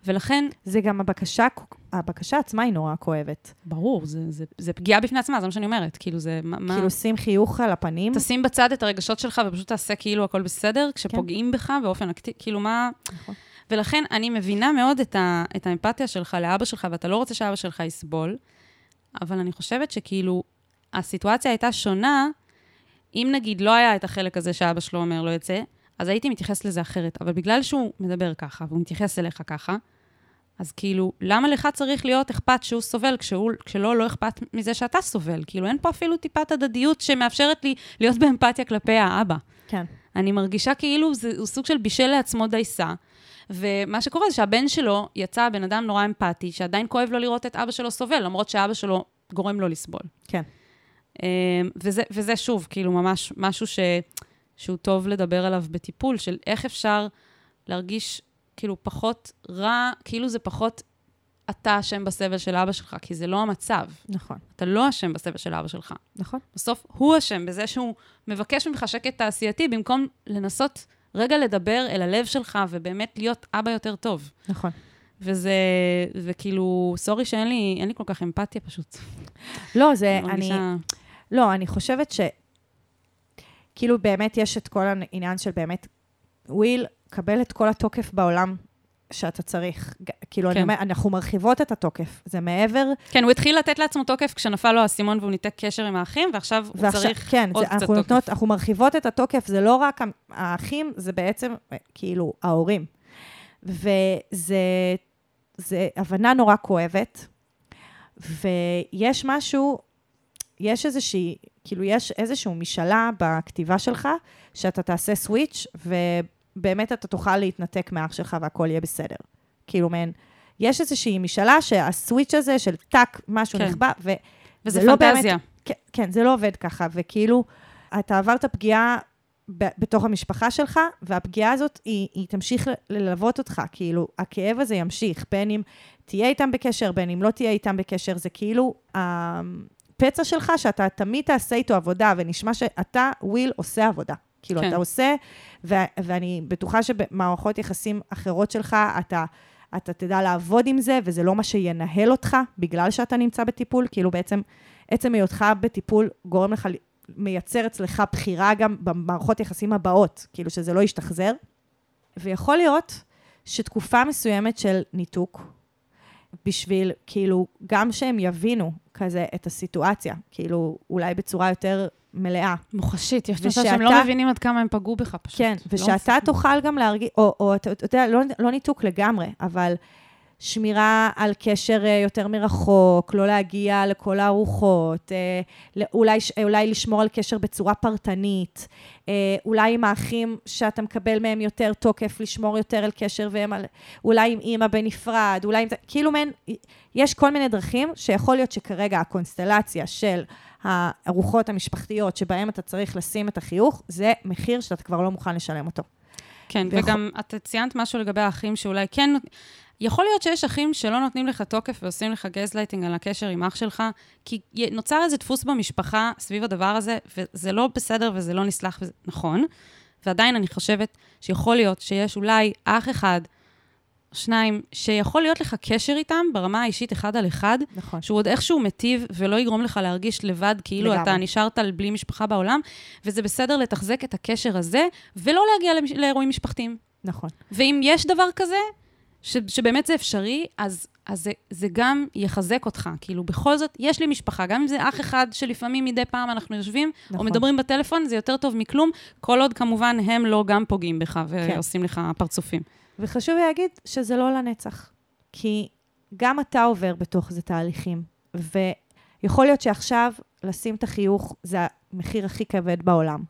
S1: ולכן...
S2: זה גם הבקשה, הבקשה עצמה היא נורא כואבת.
S1: ברור, זה, זה, זה פגיעה בפני עצמה, זה מה שאני אומרת. כאילו, זה... מה...
S2: כאילו, שים חיוך על הפנים.
S1: תשים בצד את הרגשות שלך ופשוט תעשה כאילו הכל בסדר, כשפוגעים כן. בך באופן אקטיבי, כאילו, מה... נכון. ולכן אני מבינה מאוד את, ה, את האמפתיה שלך לאבא שלך, ואתה לא רוצה שאבא שלך יסבול, אבל אני חושבת שכאילו, הסיטואציה הייתה שונה, אם נגיד לא היה את החלק הזה שאבא שלו אומר את זה, אז הייתי מתייחס לזה אחרת. אבל בגלל שהוא מדבר ככה, והוא מתייחס אליך ככה, אז כאילו, למה לך צריך להיות אכפת שהוא סובל, כשהוא, כשלא לא אכפת מזה שאתה סובל? כאילו, אין פה אפילו טיפת הדדיות שמאפשרת לי להיות באמפתיה כלפי האבא.
S2: כן.
S1: אני מרגישה כאילו זה, הוא סוג של בישל לעצמו דייסה. ומה שקורה זה שהבן שלו יצא בן אדם נורא אמפתי, שעדיין כואב לו לראות את אבא שלו סובל, למרות שאבא שלו גורם לו לסבול.
S2: כן.
S1: אמ, וזה, וזה שוב, כאילו, ממש משהו ש, שהוא טוב לדבר עליו בטיפול, של איך אפשר להרגיש כאילו פחות רע, כאילו זה פחות אתה אשם בסבל של אבא שלך, כי זה לא המצב.
S2: נכון,
S1: אתה לא אשם בסבל של אבא שלך.
S2: נכון.
S1: בסוף הוא אשם בזה שהוא מבקש ממך שקט תעשייתי, במקום לנסות רגע לדבר אל הלב שלך ובאמת להיות אבא יותר טוב.
S2: נכון.
S1: וזה, וכאילו, סורי שאין לי, אין לי כל כך אמפתיה פשוט.
S2: לא, זה, אני...
S1: מרגישה-
S2: לא, אני חושבת ש... כאילו באמת יש את כל העניין של באמת, וויל, קבל את כל התוקף בעולם שאתה צריך. כאילו, אני
S1: כן.
S2: אומרת, אנחנו מרחיבות את התוקף. זה מעבר...
S1: כן, הוא התחיל לתת לעצמו תוקף כשנפל לו האסימון והוא ניתק קשר עם האחים, ועכשיו הוא
S2: ועכשיו,
S1: צריך
S2: כן,
S1: עוד
S2: זה,
S1: קצת
S2: אנחנו,
S1: תוקף.
S2: נותנות, אנחנו מרחיבות את התוקף, זה לא רק האחים, זה בעצם כאילו ההורים. וזה זה הבנה נורא כואבת, ויש משהו, יש איזושהי, כאילו יש איזושהי משאלה בכתיבה שלך, שאתה תעשה סוויץ', ובאמת אתה תוכל להתנתק מאח שלך והכל יהיה בסדר. כאילו, מעין, יש איזושהי משאלה שהסוויץ' הזה של טאק, משהו
S1: כן.
S2: נחבא, ו...
S1: וזה
S2: זה לא באמת-
S1: פנטזיה.
S2: כן, כן, זה לא עובד ככה, וכאילו, אתה עברת פגיעה ב- בתוך המשפחה שלך, והפגיעה הזאת, היא, היא תמשיך ללוות אותך, כאילו, הכאב הזה ימשיך, בין אם תהיה איתם בקשר, בין אם לא תהיה איתם בקשר, זה כאילו הפצע שלך, שאתה תמיד תעשה איתו עבודה, ונשמע שאתה, וויל, עושה עבודה. כאילו,
S1: כן.
S2: אתה עושה, ו- ואני בטוחה שבמערכות יחסים אחרות שלך, אתה... אתה תדע לעבוד עם זה, וזה לא מה שינהל אותך, בגלל שאתה נמצא בטיפול, כאילו בעצם, עצם היותך בטיפול גורם לך, מייצר אצלך בחירה גם במערכות יחסים הבאות, כאילו שזה לא ישתחזר. ויכול להיות שתקופה מסוימת של ניתוק, בשביל, כאילו, גם שהם יבינו כזה את הסיטואציה, כאילו, אולי בצורה יותר מלאה.
S1: מוחשית, יש מצב שהם לא מבינים עד כמה הם פגעו בך פשוט.
S2: כן,
S1: לא
S2: ושאתה
S1: מפ-
S2: תוכל גם להרגיש, או, או אתה אתה יודע, לא, לא ניתוק לגמרי, אבל שמירה על קשר אה, יותר מרחוק, לא להגיע לכל הארוחות, אה, אולי, אולי לשמור על קשר בצורה פרטנית, אה, אולי עם האחים שאתה מקבל מהם יותר תוקף, לשמור יותר על קשר, והם על, אולי עם אימא בנפרד, אולי עם כאילו מעין, יש כל מיני דרכים שיכול להיות שכרגע הקונסטלציה של הארוחות המשפחתיות שבהם אתה צריך לשים את החיוך, זה מחיר שאתה כבר לא מוכן לשלם אותו.
S1: כן,
S2: ויכול-
S1: וגם את ציינת משהו לגבי האחים שאולי כן... יכול להיות שיש אחים שלא נותנים לך תוקף ועושים לך גזלייטינג על הקשר עם אח שלך, כי נוצר איזה דפוס במשפחה סביב הדבר הזה, וזה לא בסדר וזה לא נסלח, וזה נכון. ועדיין אני חושבת שיכול להיות שיש אולי אח אחד, שניים, שיכול להיות לך קשר איתם ברמה האישית אחד על אחד,
S2: נכון.
S1: שהוא עוד איכשהו מיטיב ולא יגרום לך להרגיש לבד, כאילו
S2: לגמרי.
S1: אתה נשארת בלי משפחה בעולם, וזה בסדר לתחזק את הקשר הזה, ולא להגיע לאירועים משפחתיים.
S2: נכון.
S1: ואם יש דבר כזה, ש, שבאמת זה אפשרי, אז, אז זה, זה גם יחזק אותך. כאילו, בכל זאת, יש לי משפחה, גם אם זה אח אחד שלפעמים מדי פעם אנחנו יושבים, נכון. או מדברים בטלפון, זה יותר טוב מכלום, כל עוד כמובן הם לא גם פוגעים בך
S2: כן.
S1: ועושים לך פרצופים.
S2: וחשוב להגיד שזה לא לנצח. כי גם אתה עובר בתוך זה תהליכים. ויכול להיות שעכשיו לשים את החיוך זה המחיר הכי כבד בעולם.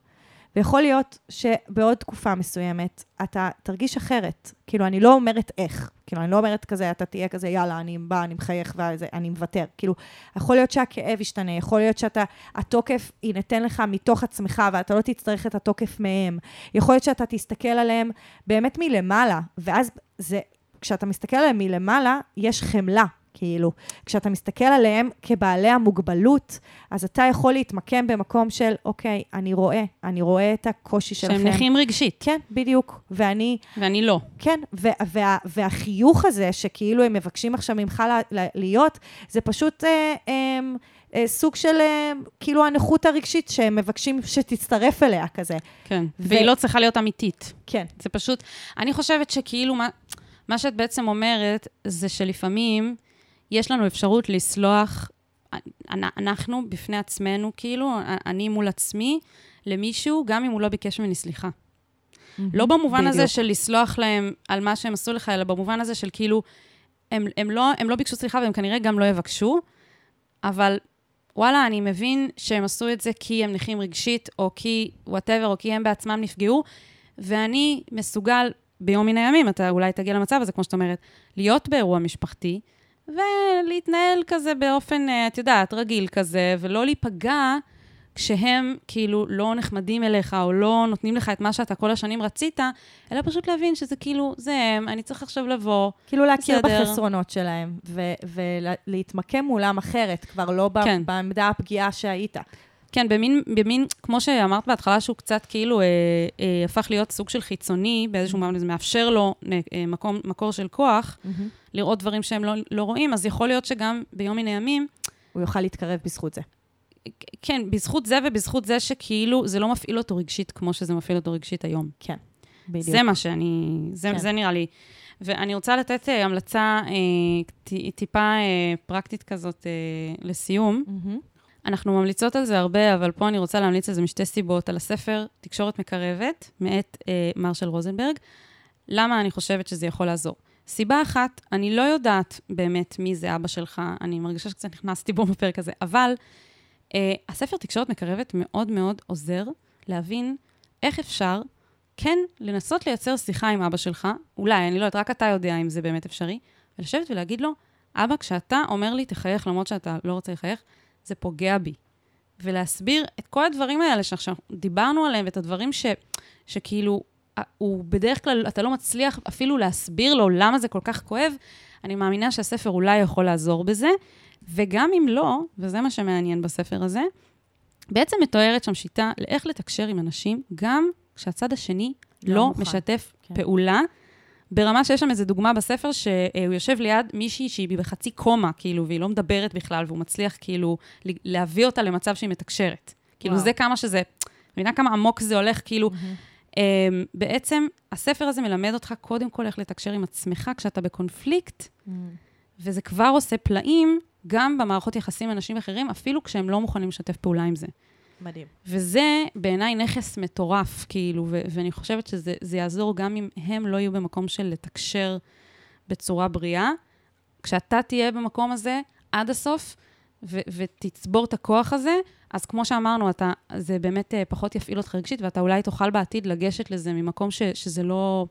S2: ויכול להיות שבעוד תקופה מסוימת אתה תרגיש אחרת. כאילו, אני לא אומרת איך. כאילו, אני לא אומרת כזה, אתה תהיה כזה, יאללה, אני בא, אני מחייך ואני מוותר. כאילו, יכול להיות שהכאב ישתנה, יכול להיות שאתה, התוקף יינתן לך מתוך עצמך ואתה לא תצטרך את התוקף מהם. יכול להיות שאתה תסתכל עליהם באמת מלמעלה, ואז זה, כשאתה מסתכל עליהם מלמעלה, יש חמלה. כאילו, כשאתה מסתכל עליהם כבעלי המוגבלות, אז אתה יכול להתמקם במקום של, אוקיי, אני רואה, אני רואה את הקושי שלכם.
S1: שהם נכים רגשית,
S2: כן, בדיוק. ואני,
S1: ואני לא.
S2: כן, ו- וה- והחיוך הזה, שכאילו הם מבקשים עכשיו ממך ל- ל- להיות, זה פשוט אה, אה, אה, סוג של אה, כאילו הנכות הרגשית שהם מבקשים שתצטרף אליה כזה.
S1: כן.
S2: ו-
S1: והיא לא צריכה להיות אמיתית.
S2: כן,
S1: זה פשוט, אני חושבת שכאילו, מה, מה שאת בעצם אומרת, זה שלפעמים יש לנו אפשרות לסלוח, אנ- אנחנו בפני עצמנו, כאילו, אני מול עצמי, למישהו, גם אם הוא לא ביקש ממני סליחה. לא במובן הזה. של לסלוח להם על מה שהם עשו לך, אלא במובן הזה של כאילו, הם, הם, לא, הם לא ביקשו סליחה והם כנראה גם לא יבקשו, אבל וואלה, אני מבין שהם עשו את זה כי הם נכים רגשית, או כי וואטאבר, או כי הם בעצמם נפגעו, ואני מסוגל ביום מן הימים, אתה אולי תגיע למצב הזה, כמו שאת אומרת, להיות באירוע משפחתי, ולהתנהל כזה באופן, אה, את יודעת, רגיל כזה, ולא להיפגע כשהם כאילו לא נחמדים אליך, או לא נותנים לך את מה שאתה כל השנים רצית, אלא פשוט להבין שזה כאילו, זה הם, אני צריך עכשיו לבוא,
S2: כאילו להכיר
S1: בסדר.
S2: בחסרונות שלהם, ולהתמקם מולם אחרת, כבר לא
S1: כן.
S2: בעמדה הפגיעה שהיית.
S1: כן, במין, במין, כמו שאמרת בהתחלה, שהוא קצת כאילו אה, אה, הפך להיות סוג של חיצוני, באיזשהו מעמד, זה מאפשר לו אה, מקום, מקור של כוח, לראות דברים שהם לא, לא רואים, אז יכול להיות שגם ביום מן הימים,
S2: הוא יוכל להתקרב בזכות זה.
S1: כן, בזכות זה ובזכות זה שכאילו זה לא מפעיל אותו רגשית כמו שזה מפעיל אותו רגשית היום.
S2: כן, בדיוק.
S1: זה מה שאני, זה,
S2: כן.
S1: זה נראה לי. ואני רוצה לתת אה, המלצה אה, ט- טיפה אה, פרקטית כזאת אה, לסיום.
S2: מהמם.
S1: אנחנו ממליצות על זה הרבה, אבל פה אני רוצה להמליץ על זה משתי סיבות. על הספר תקשורת מקרבת, מאת אה, מרשל רוזנברג. למה אני חושבת שזה יכול לעזור? סיבה אחת, אני לא יודעת באמת מי זה אבא שלך, אני מרגישה שקצת נכנסתי בו בפרק הזה, אבל אה, הספר תקשורת מקרבת מאוד מאוד עוזר להבין איך אפשר כן לנסות לייצר שיחה עם אבא שלך, אולי, אני לא יודעת, רק אתה יודע אם זה באמת אפשרי, ולשבת ולהגיד לו, אבא, כשאתה אומר לי תחייך למרות שאתה לא רוצה לחייך, זה פוגע בי. ולהסביר את כל הדברים האלה שעכשיו דיברנו עליהם, ואת הדברים ש, שכאילו, הוא בדרך כלל, אתה לא מצליח אפילו להסביר לו למה זה כל כך כואב, אני מאמינה שהספר אולי יכול לעזור בזה, וגם אם לא, וזה מה שמעניין בספר הזה, בעצם מתוארת שם שיטה לאיך לתקשר עם אנשים, גם כשהצד השני
S2: לא
S1: לא,
S2: מוכן.
S1: משתף
S2: כן.
S1: פעולה. ברמה שיש שם איזו דוגמה בספר, שהוא יושב ליד מישהי שהיא בחצי קומה, כאילו, והיא לא מדברת בכלל, והוא מצליח כאילו להביא אותה למצב שהיא מתקשרת. כאילו,
S2: וואו.
S1: זה כמה שזה, מבינה כמה עמוק זה הולך, כאילו, um, בעצם הספר הזה מלמד אותך קודם כל איך לתקשר עם עצמך כשאתה בקונפליקט, וזה כבר עושה פלאים גם במערכות יחסים עם אנשים אחרים, אפילו כשהם לא מוכנים לשתף פעולה עם זה.
S2: מדהים.
S1: וזה בעיניי נכס מטורף, כאילו, ו- ואני חושבת שזה זה יעזור גם אם הם לא יהיו במקום של לתקשר בצורה בריאה. כשאתה תהיה במקום הזה עד הסוף, ו- ותצבור את הכוח הזה, אז כמו שאמרנו, אתה, זה באמת אה, פחות יפעיל אותך רגשית, ואתה אולי תוכל בעתיד לגשת לזה ממקום ש- שזה, לא,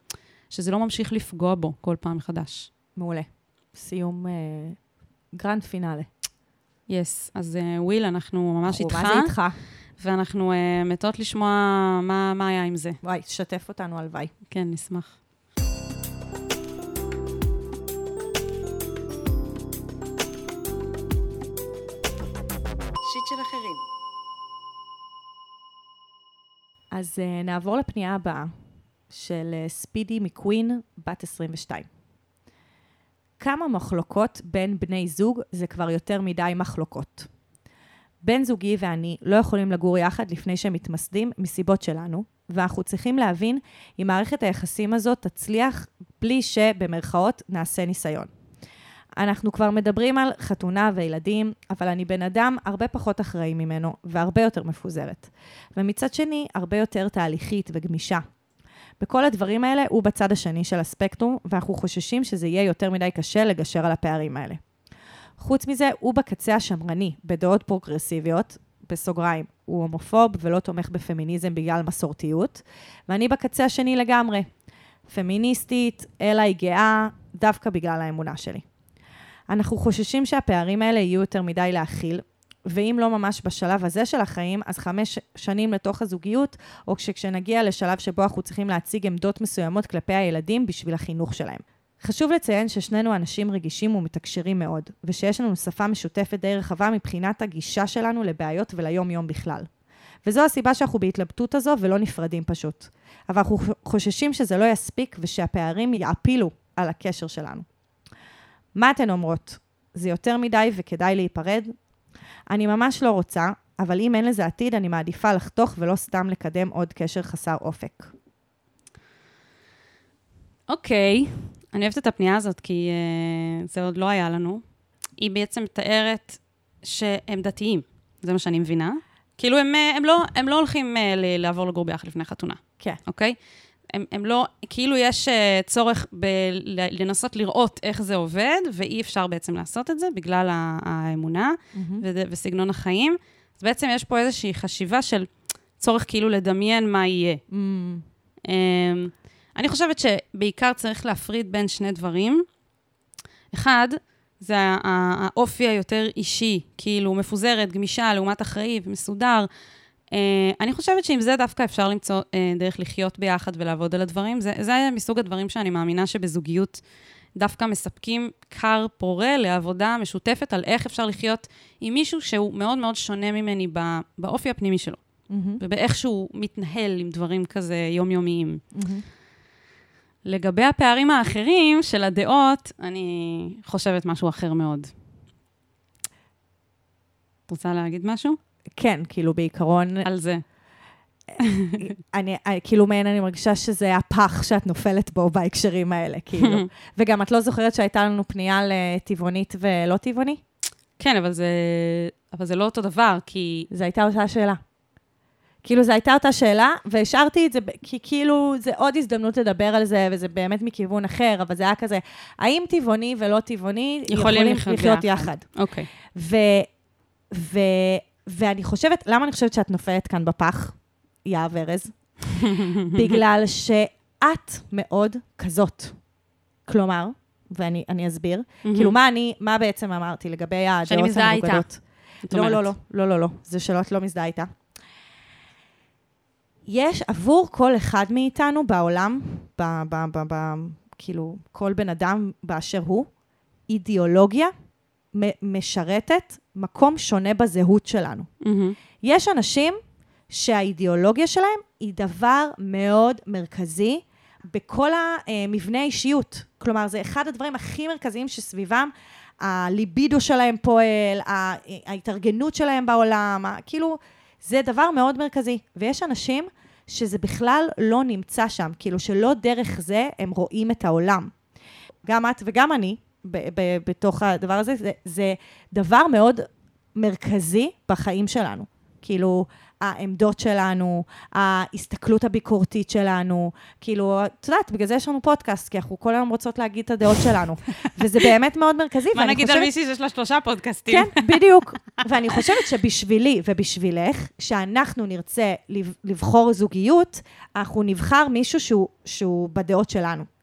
S1: שזה לא ממשיך לפגוע בו כל פעם מחדש.
S2: מעולה. סיום אה, grand finale.
S1: Yes, אז אה, וויל, אנחנו ממש איתך,
S2: מה זה איתך?
S1: ואנחנו אה, מתות לשמוע מה, מה היה עם זה.
S2: וואי, שתף אותנו, הלוואי.
S1: כן, נשמח.
S2: אז uh, נעבור לפנייה הבאה של uh, ספידי מקווין, בת 22. כמה מחלוקות בין בני זוג זה כבר יותר מדי מחלוקות. בן זוגי ואני לא יכולים לגור יחד לפני שהם מתמסדים מסיבות שלנו, ואנחנו צריכים להבין אם מערכת היחסים הזאת תצליח בלי שבמרכאות נעשה ניסיון. אנחנו כבר מדברים על חתונה וילדים, אבל אני בן אדם הרבה פחות אחראי ממנו והרבה יותר מפוזרת. ומצד שני, הרבה יותר תהליכית וגמישה. בכל הדברים האלה הוא בצד השני של הספקטרום, ואנחנו חוששים שזה יהיה יותר מדי קשה לגשר על הפערים האלה. חוץ מזה, הוא בקצה השמרני, בדעות פרוגרסיביות, בסוגריים, הוא הומופוב ולא תומך בפמיניזם בגלל מסורתיות, ואני בקצה השני לגמרי. פמיניסטית, אלא היא גאה, דווקא בגלל האמונה שלי. אנחנו חוששים שהפערים האלה יהיו יותר מדי להכיל, ואם לא ממש בשלב הזה של החיים, אז חמש שנים לתוך הזוגיות, או כשנגיע לשלב שבו אנחנו צריכים להציג עמדות מסוימות כלפי הילדים בשביל החינוך שלהם. חשוב לציין ששנינו אנשים רגישים ומתקשרים מאוד, ושיש לנו שפה משותפת די רחבה מבחינת הגישה שלנו לבעיות וליום-יום בכלל. וזו הסיבה שאנחנו בהתלבטות הזו ולא נפרדים פשוט. אבל אנחנו חוששים שזה לא יספיק ושהפערים יעפילו על הקשר שלנו. מה אתן אומרות? זה יותר מדי וכדאי להיפרד? אני ממש לא רוצה, אבל אם אין לזה עתיד, אני מעדיפה לחתוך ולא סתם לקדם עוד קשר חסר אופק.
S1: אוקיי, אני אוהבת את הפנייה הזאת, כי uh, זה עוד לא היה לנו. היא בעצם מתארת שהם דתיים, זה מה שאני מבינה. כאילו, הם, אה, הם, לא, הם לא הולכים uh, לעבור לגור ביחד לפני חתונה,
S2: כן.
S1: אוקיי? הם, הם לא, כאילו יש uh, צורך ב- לנסות לראות איך זה עובד, ואי אפשר בעצם לעשות את זה בגלל האמונה ו- וסגנון החיים. אז בעצם יש פה איזושהי חשיבה של צורך כאילו לדמיין מה יהיה.
S2: Mm,
S1: Um, אני חושבת שבעיקר צריך להפריד בין שני דברים. אחד, זה האופי היותר אישי, כאילו מפוזרת, גמישה, לעומת אחראי ומסודר. Uh, אני חושבת שעם זה דווקא אפשר למצוא uh, דרך לחיות ביחד ולעבוד על הדברים. זה, זה מסוג הדברים שאני מאמינה שבזוגיות דווקא מספקים כר פורה לעבודה משותפת על איך אפשר לחיות עם מישהו שהוא מאוד מאוד שונה ממני בא, באופי הפנימי שלו, mm-hmm. ובאיך שהוא מתנהל עם דברים כזה יומיומיים. Mm-hmm. לגבי הפערים האחרים של הדעות, אני חושבת משהו אחר מאוד. את רוצה להגיד משהו?
S2: כן, כאילו בעיקרון...
S1: על זה.
S2: אני, אני, כאילו מעין אני מרגישה שזה הפח שאת נופלת בו בהקשרים האלה, כאילו. וגם את לא זוכרת שהייתה לנו פנייה לטבעונית ולא טבעוני?
S1: כן, אבל זה, אבל זה לא אותו דבר, כי...
S2: זו הייתה אותה שאלה. כאילו, זו הייתה אותה שאלה, והשארתי את זה, כי כאילו, זה עוד הזדמנות לדבר על זה, וזה באמת מכיוון אחר, אבל זה היה כזה, האם טבעוני ולא טבעוני
S1: יכולים, יכולים לחיות, יחד?
S2: אוקיי. Okay. ואני חושבת, למה אני חושבת שאת נופלת כאן בפח? יהב ארז, בגלל שאת מאוד כזאת. כלומר, ואני אסביר, כאילו, מה אני, מה בעצם אמרתי לגבי הדעות
S1: המנוגדות? שאני מזדהה איתה.
S2: לא, לא, לא, לא, לא, לא, זה שלא את לא מזדהה איתה. יש עבור כל אחד מאיתנו בעולם, ב, ב, ב, ב, כאילו, כל בן אדם באשר הוא, אידיאולוגיה משרתת מקום שונה בזהות שלנו. Mm-hmm. יש אנשים שהאידיאולוגיה שלהם היא דבר מאוד מרכזי בכל המבנה האישיות. כלומר, זה אחד הדברים הכי מרכזיים שסביבם הליבידו שלהם פועל, ההתארגנות שלהם בעולם, כאילו, זה דבר מאוד מרכזי. ויש אנשים שזה בכלל לא נמצא שם, כאילו שלא דרך זה הם רואים את העולם. גם את וגם אני, ב- ב- בתוך הדבר הזה, זה, זה דבר מאוד מרכזי בחיים שלנו. כאילו, העמדות שלנו, ההסתכלות הביקורתית שלנו, כאילו, את יודעת, בגלל זה יש לנו פודקאסט, כי אנחנו כל היום רוצות להגיד את הדעות שלנו. וזה באמת מאוד מרכזי.
S1: מה נגיד חושבת... על מישהי שיש לה שלושה פודקאסטים?
S2: כן, בדיוק. ואני חושבת שבשבילי ובשבילך, שאנחנו נרצה לבחור זוגיות, אנחנו נבחר מישהו שהוא, שהוא בדעות שלנו.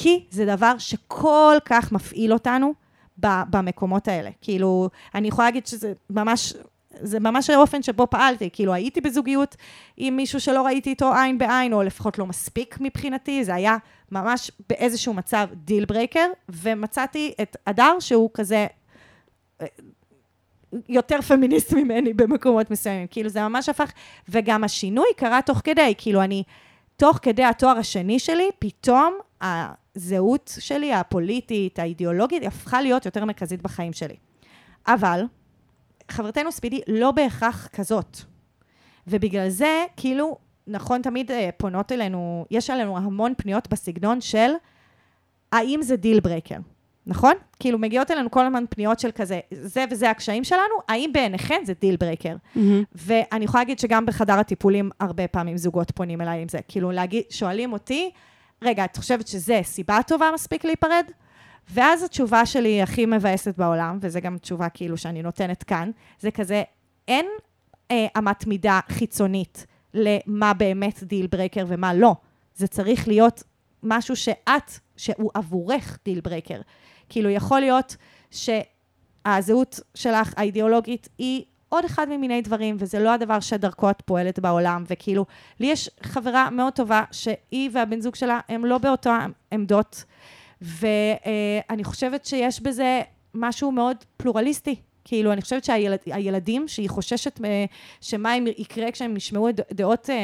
S2: כי זה דבר שכל כך מפעיל אותנו במקומות האלה. כאילו, אני יכולה להגיד שזה ממש זה ממש האופן שבו פעלתי, כאילו הייתי בזוגיות עם מישהו שלא ראיתי איתו עין בעין, או לפחות לא מספיק מבחינתי, זה היה ממש באיזשהו מצב deal breaker, ומצאתי את הדר שהוא כזה אה, יותר פמיניסט ממני במקומות מסוימים, כאילו זה ממש הפך, וגם השינוי קרה תוך כדי, כאילו אני, תוך כדי התואר השני שלי, פתאום הזהות שלי, הפוליטית, האידיאולוגית, הפכה להיות יותר מרכזית בחיים שלי. אבל, חברתנו ספידי לא בהכרח כזאת. ובגלל זה, כאילו, נכון, תמיד אה, פונות אלינו, יש אלינו המון פניות בסגנון של האם זה deal breaker, נכון? כאילו, מגיעות אלינו כל הזמן פניות של כזה, זה וזה הקשיים שלנו, האם בעיניכם זה deal breaker? Mm-hmm. ואני יכולה להגיד שגם בחדר הטיפולים, הרבה פעמים זוגות פונים אליי עם זה. כאילו, להגיד, שואלים אותי, רגע, את חושבת שזה סיבה טובה מספיק להיפרד? ואז התשובה שלי הכי מבאסת בעולם, וזו גם תשובה כאילו שאני נותנת כאן, זה כזה, אין אה, אמת מידה חיצונית למה באמת deal breaker ומה לא. זה צריך להיות משהו שאת, שהוא עבורך deal breaker. כאילו, יכול להיות שהזהות שלך, האידיאולוגית, היא עוד אחד ממיני דברים, וזה לא הדבר שדרכו את פועלת בעולם, וכאילו, לי יש חברה מאוד טובה, שהיא והבן זוג שלה הם לא באותן עמדות. ואני חושבת שיש בזה משהו מאוד פלורליסטי. כאילו, אני חושבת שהילדים, שהיא חוששת שמה יקרה כשהם ישמעו דעות אה,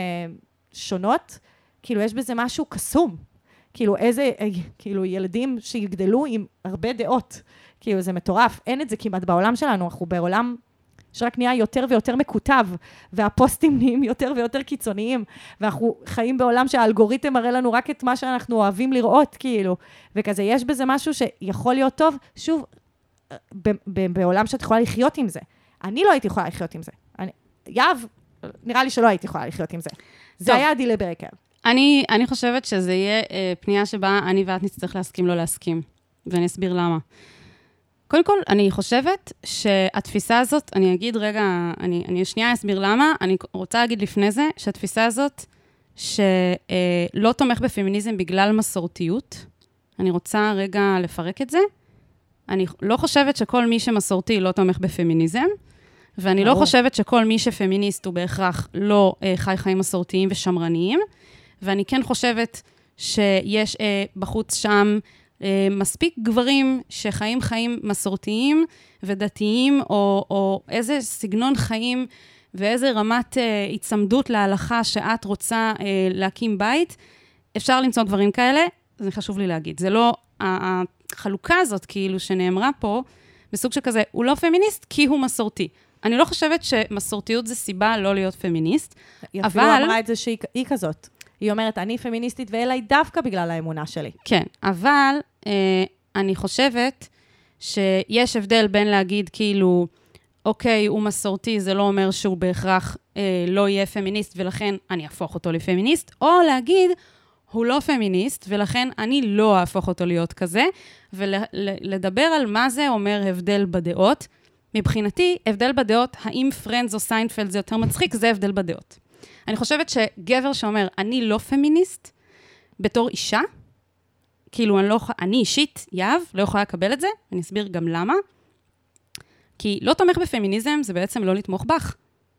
S2: שונות, כאילו, יש בזה משהו קסום. כאילו, איזה, אה, כאילו, ילדים שיגדלו עם הרבה דעות. כאילו, זה מטורף. אין את זה כמעט בעולם שלנו, אנחנו בעולם שרק נהיה יותר ויותר מקוטב, והפוסטים נהיים יותר ויותר קיצוניים, ואנחנו חיים בעולם שהאלגוריתם מראה לנו רק את מה שאנחנו אוהבים לראות, כאילו, וכזה, יש בזה משהו שיכול להיות טוב, שוב, בעולם שאת יכולה לחיות עם זה. אני לא הייתי יכולה לחיות עם זה. אני, יהב, נראה לי שלא הייתי יכולה לחיות עם זה. זה טוב. היה הדילי ברקר.
S1: אני, אני חושבת שזה יהיה אה, פנייה שבה אני ואת נצטרך להסכים לא להסכים, ואני אסביר למה. קודם כל, אני חושבת שהתפיסה הזאת, אני אגיד רגע, אני, אני שנייה אסביר למה, אני רוצה להגיד לפני זה, שהתפיסה הזאת, שלא אה, תומך בפמיניזם בגלל מסורתיות, אני רוצה רגע לפרק את זה. אני לא חושבת שכל מי שמסורתי לא תומך בפמיניזם, ואני לא
S2: ברור.
S1: חושבת שכל מי שפמיניסט הוא בהכרח לא אה, חי חיים מסורתיים ושמרניים, ואני כן חושבת שיש אה, בחוץ שם מספיק גברים שחיים חיים מסורתיים ודתיים, או, או איזה סגנון חיים ואיזה רמת אה, היצמדות להלכה שאת רוצה אה, להקים בית, אפשר למצוא דברים כאלה, זה חשוב לי להגיד. זה לא, החלוקה הזאת כאילו שנאמרה פה, בסוג שכזה, הוא לא פמיניסט כי הוא מסורתי. אני לא חושבת שמסורתיות זה סיבה לא להיות פמיניסט,
S2: היא אפילו
S1: אבל-
S2: אמרה את זה שהיא היא כזאת. היא אומרת, אני פמיניסטית ואלה היא דווקא בגלל האמונה שלי.
S1: כן, אבל אה, אני חושבת שיש הבדל בין להגיד כאילו, אוקיי, הוא מסורתי, זה לא אומר שהוא בהכרח אה, לא יהיה פמיניסט, ולכן אני אהפוך אותו לפמיניסט, או להגיד, הוא לא פמיניסט, ולכן אני לא אהפוך אותו להיות כזה, ולדבר על מה זה אומר הבדל בדעות. מבחינתי, הבדל בדעות, האם Friends או סיינפלד זה יותר מצחיק, זה הבדל בדעות. אני חושבת שגבר שאומר, אני לא פמיניסט, בתור אישה, כאילו, אני לא אני אישית, יהב, לא יכולה לקבל את זה, אני אסביר גם למה. כי לא תומך בפמיניזם זה בעצם לא לתמוך בך,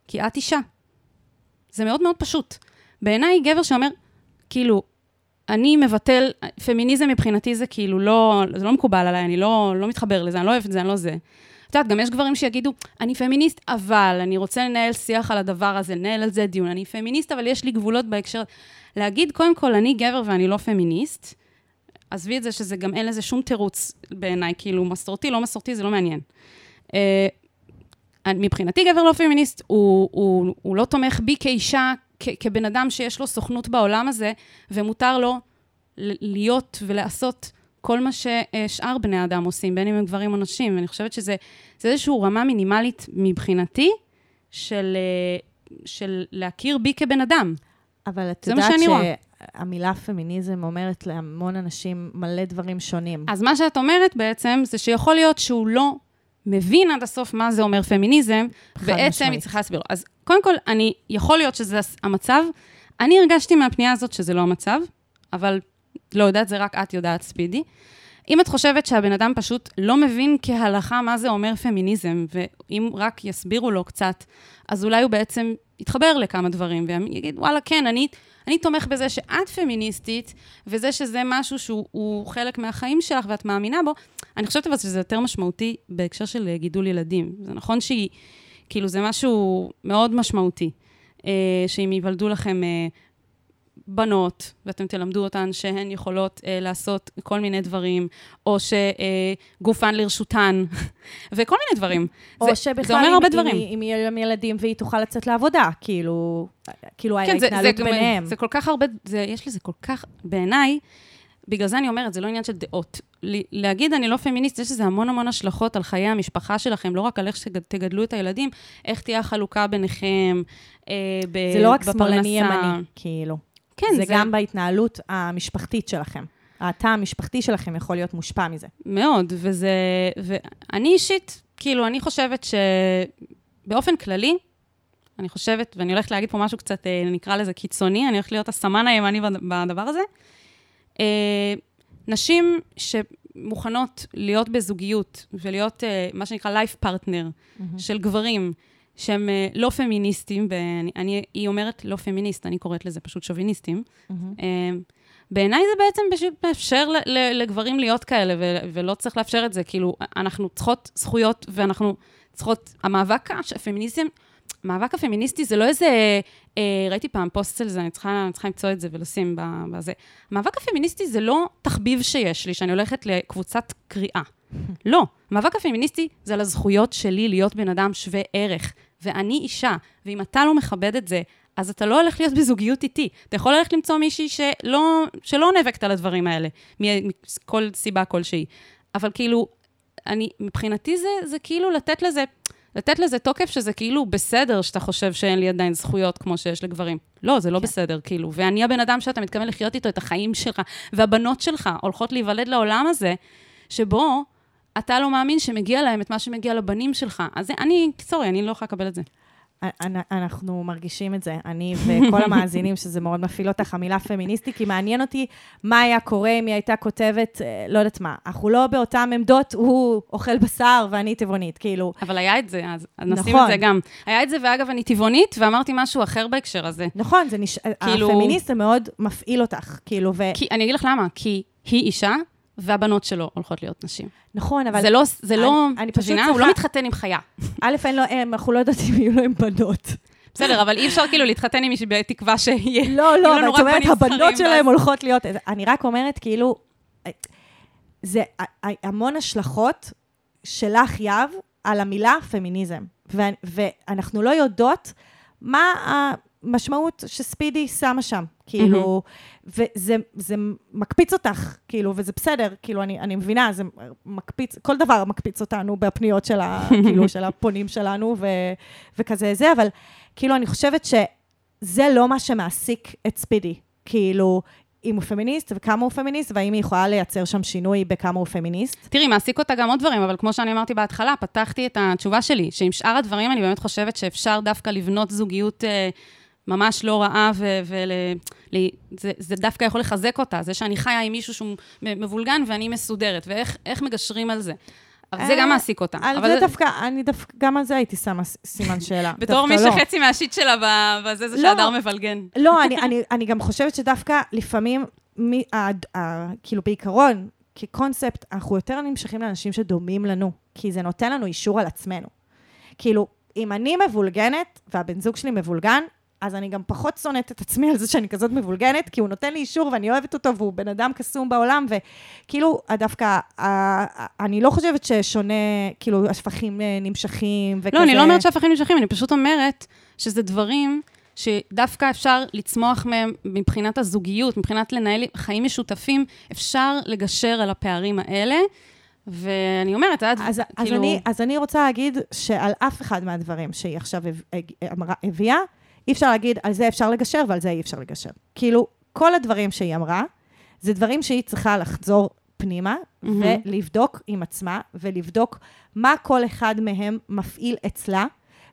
S1: כי את אישה. זה מאוד מאוד פשוט. בעיניי, גבר שאומר, כאילו, אני מבטל, פמיניזם מבחינתי זה כאילו לא, זה לא מקובל עליי, אני לא, לא מתחבר לזה, אני לא אוהבת את זה, אני לא זה. את יודעת, גם יש גברים שיגידו, אני פמיניסט, אבל אני רוצה לנהל שיח על הדבר הזה, לנהל על זה דיון. אני פמיניסט, אבל יש לי גבולות בהקשר... להגיד, קודם כל, אני גבר ואני לא פמיניסט, עזבי את זה שזה גם אין לזה שום תירוץ בעיניי, כאילו, מסורתי, לא מסורתי, זה לא מעניין. אני- מבחינתי גבר לא פמיניסט, הוא, הוא, הוא לא תומך בי כאישה, כבן אדם שיש לו סוכנות בעולם הזה, ומותר לו להיות ולעשות כל מה ששאר בני אדם עושים, בין אם הם גברים או נשים. ואני חושבת שזה זה איזושהי רמה מינימלית מבחינתי של, אה, של להכיר בי כבן אדם.
S2: אבל את יודעת. שהמילה פמיניזם אומרת להמון אנשים מלא דברים שונים.
S1: אז מה שאת אומרת בעצם, זה שיכול להיות שהוא לא מבין עד הסוף מה זה אומר פמיניזם, בעצם
S2: משמעית.
S1: היא צריכה להסביר. לו. אז קודם כל, אני, יכול להיות שזה המצב. אני הרגשתי מהפנייה הזאת שזה לא המצב, אבל לא יודעת, זה רק את יודעת, ספידי. אם את חושבת שהבן אדם פשוט לא מבין כהלכה מה זה אומר פמיניזם, ואם רק יסבירו לו קצת, אז אולי הוא בעצם יתחבר לכמה דברים, ויגיד, וואלה, כן, אני, אני תומך בזה שאת פמיניסטית, וזה שזה משהו שהוא הוא חלק מהחיים שלך ואת מאמינה בו. אני חושבת אבל שזה יותר משמעותי בהקשר של אה, גידול ילדים. זה נכון שהיא, כאילו, זה משהו מאוד משמעותי, אה, שאם ייוולדו לכם אה, בנות, ואתם תלמדו אותן שהן יכולות אה, לעשות כל מיני דברים, או שגופן לרשותן, וכל מיני דברים.
S2: או
S1: זה,
S2: שבכלל,
S1: זה אומר הרבה דברים.
S2: אם יהיו להם ילדים והיא תוכל לצאת לעבודה, כאילו, כאילו
S1: כן, זה, זה,
S2: ההתנהלות
S1: גם-
S2: ביניהם.
S1: זה כל כך הרבה, זה, יש לזה כל כך, בעיניי, בגלל זה אני אומרת, זה לא עניין של דעות. להגיד אני לא פמיניסט, יש לזה המון המון השלכות על חיי המשפחה שלכם, לא רק על איך שתגדלו את הילדים, איך תהיה החלוקה ביניכם, אה, ב-
S2: זה לא רק
S1: בפרנסה.
S2: שמאלני ימני, כאילו.
S1: כן,
S2: זה גם בהתנהלות המשפחתית שלכם. התא המשפחתי שלכם יכול להיות מושפע מזה.
S1: מאוד, וזה... ואני אישית, כאילו, אני חושבת שבאופן כללי, אני חושבת, ואני הולכת להגיד פה משהו קצת, אה, נקרא לזה קיצוני, אני הולכת להיות הסמן הימני בד- בדבר הזה. אה, נשים שמוכנות להיות בזוגיות ולהיות אה, מה שנקרא לייף פרטנר של גברים שהם אה, לא פמיניסטים, ואני, אני, היא אומרת לא פמיניסט, אני קוראת לזה פשוט שוביניסטים. אה, בעיניי זה בעצם פשוט מאפשר לגברים להיות כאלה, ו- ולא צריך לאפשר את זה. כאילו, אנחנו צריכות זכויות, ואנחנו צריכות... המאבק הפמיניזם, המאבק הפמיניסטי זה לא איזה... אה, ראיתי פעם פוסט על זה, אני צריכה, אני צריכה למצוא את זה ולשים בזה. המאבק הפמיניסטי זה לא תחביב שיש לי, שאני הולכת לקבוצת קריאה. לא. המאבק הפמיניסטי זה על הזכויות שלי להיות בן אדם שווה ערך. ואני אישה, ואם אתה לא מכבד את זה, אז אתה לא הולך להיות בזוגיות איתי. אתה יכול ללכת למצוא מישהי שלא, שלא נאבקת על הדברים האלה, מכל סיבה כלשהי. אבל כאילו, אני, מבחינתי זה, זה כאילו לתת לזה, לתת לזה תוקף שזה כאילו בסדר שאתה חושב שאין לי עדיין זכויות כמו שיש לגברים. לא, זה לא כן. בסדר, כאילו. ואני הבן אדם שאתה מתכוון לחיות איתו את החיים שלך, והבנות שלך הולכות להיוולד לעולם הזה, שבו אתה לא מאמין שמגיע להם את מה שמגיע לבנים שלך. אז אני, סורי, אני לא יכולה לקבל את זה.
S2: אנחנו מרגישים את זה, אני וכל המאזינים, שזה מאוד מפעיל אותך, המילה פמיניסטי, כי מעניין אותי מה היה קורה אם היא הייתה כותבת, אה, לא יודעת מה, אנחנו לא באותן עמדות, הוא אוכל בשר ואני טבעונית, כאילו.
S1: אבל היה את זה, אז נשים נכון. את זה גם. היה את זה, ואגב, אני טבעונית, ואמרתי משהו אחר בהקשר הזה.
S2: נכון, זה נש... כאילו... הפמיניסט זה מאוד מפעיל אותך, כאילו, ו...
S1: כי, אני אגיד לך למה, כי היא אישה, והבנות שלו הולכות להיות נשים.
S2: נכון, אבל...
S1: זה לא, זה לא, אני פשוט צריכה... הוא לא מתחתן עם חיה.
S2: א', אין לו אם, אנחנו לא יודעות אם יהיו לו עם בנות.
S1: בסדר, אבל אי אפשר כאילו להתחתן עם מישהי בתקווה שיהיה...
S2: לא, לא, אבל את אומרת, הבנות שלהם הולכות להיות... אני רק אומרת, כאילו, זה המון השלכות שלך, יהב, על המילה פמיניזם. ואנחנו לא יודעות מה המשמעות שספידי שמה שם. כאילו, וזה זה מקפיץ אותך, כאילו, וזה בסדר, כאילו, אני, אני מבינה, זה מקפיץ, כל דבר מקפיץ אותנו בפניות של, ה, כאילו, של הפונים שלנו, ו, וכזה זה, אבל כאילו, אני חושבת שזה לא מה שמעסיק את ספידי. כאילו, אם הוא פמיניסט וכמה הוא פמיניסט, והאם היא יכולה לייצר שם שינוי בכמה הוא פמיניסט.
S1: תראי, מעסיק אותה גם עוד דברים, אבל כמו שאני אמרתי בהתחלה, פתחתי את התשובה שלי, שעם שאר הדברים אני באמת חושבת שאפשר דווקא לבנות זוגיות... אה, ממש לא רעה, וזה דווקא יכול לחזק אותה, זה שאני חיה עם מישהו שהוא מבולגן ואני מסודרת, ואיך מגשרים על זה. אבל זה גם אה, מעסיק אותה.
S2: על זה דווקא, אני דווקא, גם על זה הייתי שמה סימן שאלה.
S1: בתור מי לא. שחצי מהשיט שלה בזה, זה לא. שהדר מבלגן.
S2: לא, אני גם חושבת שדווקא לפעמים, כאילו בעיקרון, כקונספט, אנחנו יותר נמשכים לאנשים שדומים לנו, כי זה נותן לנו אישור על עצמנו. כאילו, אם אני מבולגנת, והבן זוג שלי מבולגן, אז אני גם פחות שונאת את עצמי על זה שאני כזאת מבולגנת, כי הוא נותן לי אישור ואני אוהבת אותו, והוא בן אדם קסום בעולם, וכאילו, דווקא, אני לא חושבת ששונה, כאילו, השפכים אה, נמשכים וכזה.
S1: לא, אני לא אומרת שהשפכים נמשכים, אני פשוט אומרת שזה דברים שדווקא אפשר לצמוח מהם מבחינת הזוגיות, מבחינת לנהל חיים משותפים, אפשר לגשר על הפערים האלה. ואני אומרת, את
S2: אז, כאילו... אז אני, אז אני רוצה להגיד שעל אף אחד מהדברים שהיא עכשיו הביאה, אי אפשר להגיד, על זה אפשר לגשר ועל זה אי אפשר לגשר. כאילו, כל הדברים שהיא אמרה, זה דברים שהיא צריכה לחזור פנימה mm-hmm. ולבדוק עם עצמה, ולבדוק מה כל אחד מהם מפעיל אצלה,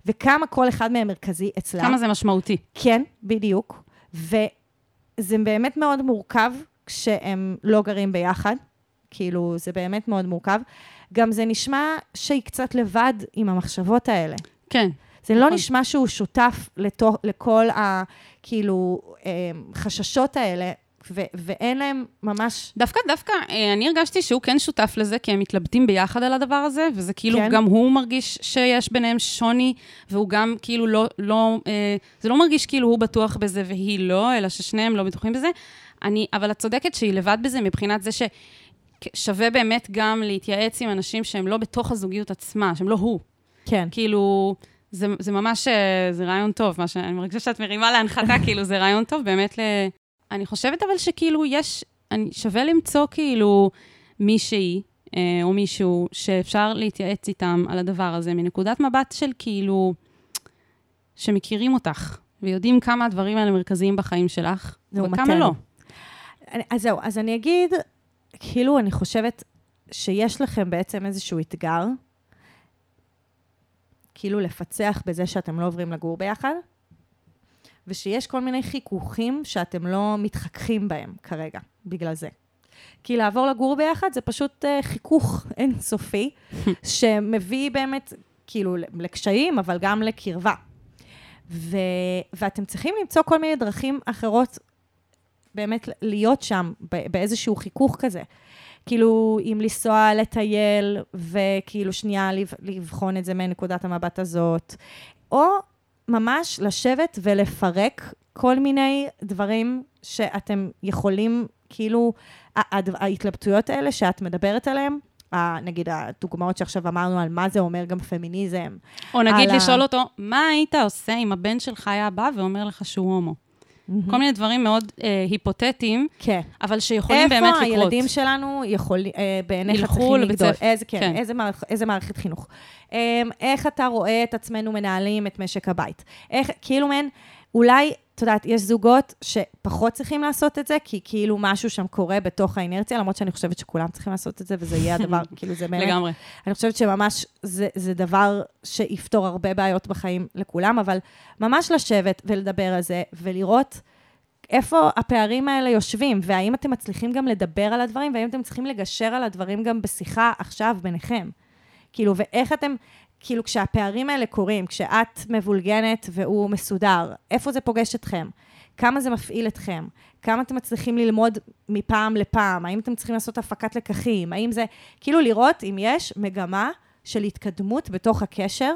S2: וכמה כל אחד מהם מרכזי אצלה.
S1: כמה זה משמעותי.
S2: כן, בדיוק. וזה באמת מאוד מורכב כשהם לא גרים ביחד. כאילו, זה באמת מאוד מורכב. גם זה נשמע שהיא קצת לבד עם המחשבות האלה.
S1: כן.
S2: זה לא נכון. נשמע שהוא שותף לתוך, לכל ה... כאילו, אמ, חששות האלה. ו- ואין להם ממש...
S1: דווקא, דווקא, אה, אני הרגשתי שהוא כן שותף לזה, כי הם מתלבטים ביחד על הדבר הזה, וזה כאילו, כן. גם הוא מרגיש שיש ביניהם שוני, והוא גם כאילו לא, לא, אה, זה לא מרגיש כאילו הוא בטוח בזה והיא לא, אלא ששניהם לא בטוחים בזה. אני, אבל את צודקת שהיא לבד בזה מבחינת זה ששווה באמת גם להתייעץ עם אנשים שהם לא בתוך הזוגיות עצמה, שהם לא הוא.
S2: כן.
S1: כאילו... זה, זה ממש, אה, זה רעיון טוב, מה שאני מרגישה שאת מרימה להנחתה, כאילו, זה רעיון טוב, באמת, ל... אני חושבת אבל שכאילו יש, אני, שווה למצוא כאילו מישהי, אה, או מישהו, שאפשר להתייעץ איתם על הדבר הזה, מנקודת מבט של כאילו, שמכירים אותך, ויודעים כמה הדברים האלה מרכזיים בחיים שלך, וכמה לא.
S2: אז זהו, אז אני אגיד, כאילו, אני חושבת שיש לכם בעצם איזשהו אתגר, כאילו לפצח בזה שאתם לא עוברים לגור ביחד, ושיש כל מיני חיכוכים שאתם לא מתחככים בהם כרגע, בגלל זה. כי לעבור לגור ביחד זה פשוט uh, חיכוך אינסופי, שמביא באמת, כאילו, לקשיים, אבל גם לקרבה. ו... ואתם צריכים למצוא כל מיני דרכים אחרות באמת להיות שם, באיזשהו חיכוך כזה. כאילו, אם לנסוע לטייל, וכאילו שנייה לבחון את זה מנקודת המבט הזאת, או ממש לשבת ולפרק כל מיני דברים שאתם יכולים, כאילו, ההתלבטויות האלה שאת מדברת עליהן, נגיד הדוגמאות שעכשיו אמרנו על מה זה אומר גם פמיניזם.
S1: או נגיד לשאול ה... אותו, מה היית עושה אם הבן שלך היה בא ואומר לך שהוא הומו? Mm-hmm. כל מיני דברים מאוד אה, היפותטיים, כן. אבל שיכולים באמת לקרות.
S2: איפה הילדים שלנו יכולים, אה, בעיניך צריכים לגדול? איזה, כן, כן. איזה, מערכ, איזה מערכת חינוך? אה, איך אתה רואה את עצמנו מנהלים את משק הבית? איך, כאילו מעין, אולי, את יודעת, יש זוגות שפחות צריכים לעשות את זה, כי כאילו משהו שם קורה בתוך האינרציה, למרות שאני חושבת שכולם צריכים לעשות את זה, וזה יהיה הדבר, כאילו זה באמת...
S1: לגמרי.
S2: אני חושבת שממש זה, זה דבר שיפתור הרבה בעיות בחיים לכולם, אבל ממש לשבת ולדבר על זה, ולראות איפה הפערים האלה יושבים, והאם אתם מצליחים גם לדבר על הדברים, והאם אתם צריכים לגשר על הדברים גם בשיחה עכשיו ביניכם. כאילו, ואיך אתם, כאילו, כשהפערים האלה קורים, כשאת מבולגנת והוא מסודר, איפה זה פוגש אתכם? כמה זה מפעיל אתכם? כמה אתם מצליחים ללמוד מפעם לפעם? האם אתם צריכים לעשות הפקת לקחים? האם זה... כאילו, לראות אם יש מגמה של התקדמות בתוך הקשר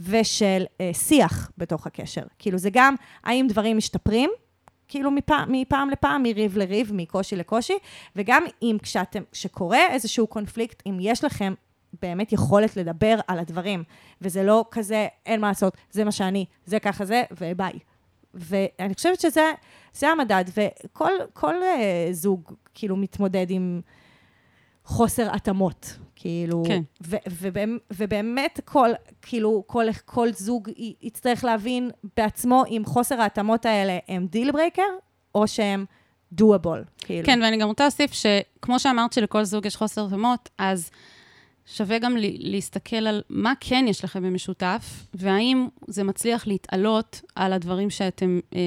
S2: ושל אה, שיח בתוך הקשר. כאילו, זה גם, האם דברים משתפרים? כאילו מפעם, מפעם לפעם, מריב לריב, מקושי לקושי, וגם אם כשאתם, כשקורה איזשהו קונפליקט, אם יש לכם באמת יכולת לדבר על הדברים, וזה לא כזה, אין מה לעשות, זה מה שאני, זה ככה זה, וביי. ואני חושבת שזה זה המדד, וכל כל, uh, זוג כאילו מתמודד עם חוסר התאמות, כאילו,
S1: כן.
S2: ו, ובאמת, ובאמת כל, כאילו, כל, כל זוג י- יצטרך להבין בעצמו אם חוסר ההתאמות האלה הם deal breaker, או שהם doable, כאילו.
S1: כן, ואני גם רוצה להוסיף שכמו שאמרת שלכל זוג יש חוסר התאמות, אז שווה גם להסתכל על מה כן יש לכם במשותף, והאם זה מצליח להתעלות על הדברים שאתם אה,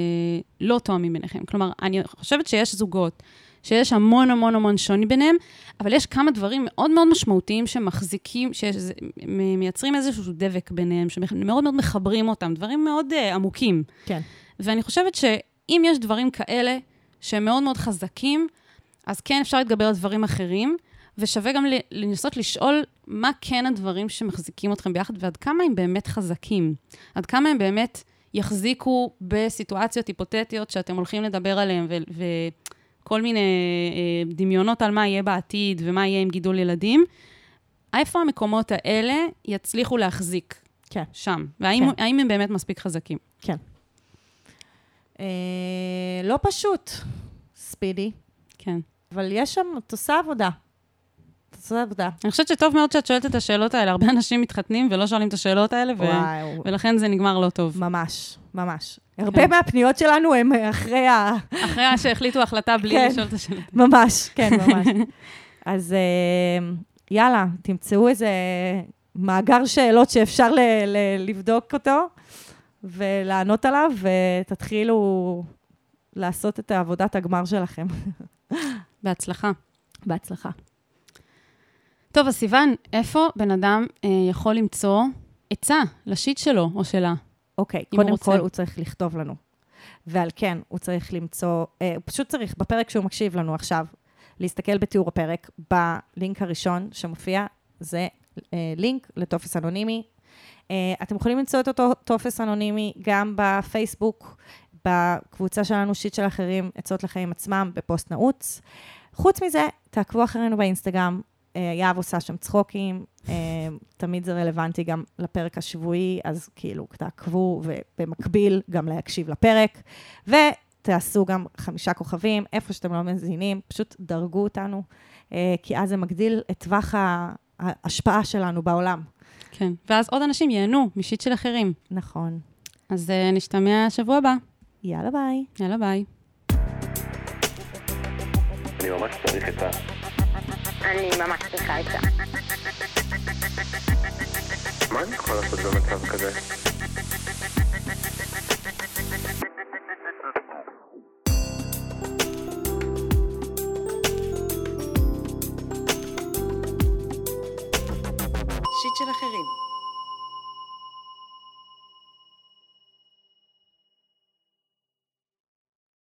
S1: לא תואמים ביניכם. כלומר, אני חושבת שיש זוגות שיש המון המון המון שוני ביניהם, אבל יש כמה דברים מאוד מאוד משמעותיים שמחזיקים, שמייצרים איזשהו דבק ביניהם, שמאוד מאוד מחברים אותם, דברים מאוד uh, עמוקים.
S2: כן.
S1: ואני חושבת שאם יש דברים כאלה שהם מאוד מאוד חזקים, אז כן אפשר להתגבר על דברים אחרים, ושווה גם לנסות לשאול מה כן הדברים שמחזיקים אתכם ביחד, ועד כמה הם באמת חזקים. עד כמה הם באמת יחזיקו בסיטואציות היפותטיות שאתם הולכים לדבר עליהן, וכל מיני אה, דמיונות על מה יהיה בעתיד ומה יהיה עם גידול ילדים. איפה המקומות האלה יצליחו להחזיק?
S2: כן.
S1: שם. והאם
S2: כן.
S1: הם באמת מספיק חזקים?
S2: כן. אה, לא פשוט, ספידי,
S1: כן.
S2: אבל יש שם, את עושה עבודה. עושה עבודה.
S1: אני חושבת שטוב מאוד שאת שואלת את השאלות האלה. הרבה אנשים מתחתנים ולא שואלים את השאלות האלה, ו...
S2: וואו.
S1: ולכן זה נגמר לא טוב.
S2: ממש, ממש. הרבה מהפניות שלנו הם אחרי ה...
S1: אחרי שהחליטו החלטה בלי
S2: כן.
S1: לשאול את השאלות.
S2: ממש, כן, ממש. אז אה, יאללה, תמצאו איזה מאגר שאלות שאפשר ל- ל- לבדוק אותו ולענות עליו, ותתחילו לעשות את עבודת הגמר שלכם.
S1: בהצלחה.
S2: בהצלחה.
S1: טוב, אז סיוון, איפה בן אדם אה, יכול למצוא עצה לשיט שלו או שלה?
S2: אוקיי,
S1: הוא
S2: קודם
S1: רוצה.
S2: כל הוא צריך לכתוב לנו. ועל כן, הוא צריך למצוא, אה, הוא פשוט צריך, בפרק שהוא מקשיב לנו עכשיו, להסתכל בתיאור הפרק, בלינק הראשון שמופיע, זה אה, לינק לטופס אנונימי. אה, אתם יכולים למצוא את אותו טופס אנונימי גם בפייסבוק, בקבוצה שלנו, שיט של אחרים, עצות לחיים עצמם, בפוסט נעוץ. חוץ מזה, תעקבו אחרינו באינסטגרם, יהב עושה שם צחוקים, אה, תמיד זה רלוונטי גם לפרק השבועי, אז כאילו, תעקבו, ובמקביל גם להקשיב לפרק. ותעשו גם חמישה כוכבים, איפה שאתם לא מזינים, פשוט דרגו אותנו, אה, כי אז זה מגדיל את טווח ההשפעה שלנו בעולם.
S1: כן. ואז עוד אנשים ייהנו משיט של אחרים.
S2: נכון.
S1: אז אה, נשתמע שבוע הבא.
S2: יאללה ביי.
S1: יאללה, ביי.
S3: אני ממש צריך את ה...
S4: אני ממש צריכה עצה.
S3: מה אני יכול לעשות במצב כזה?
S5: שיט של אחרים.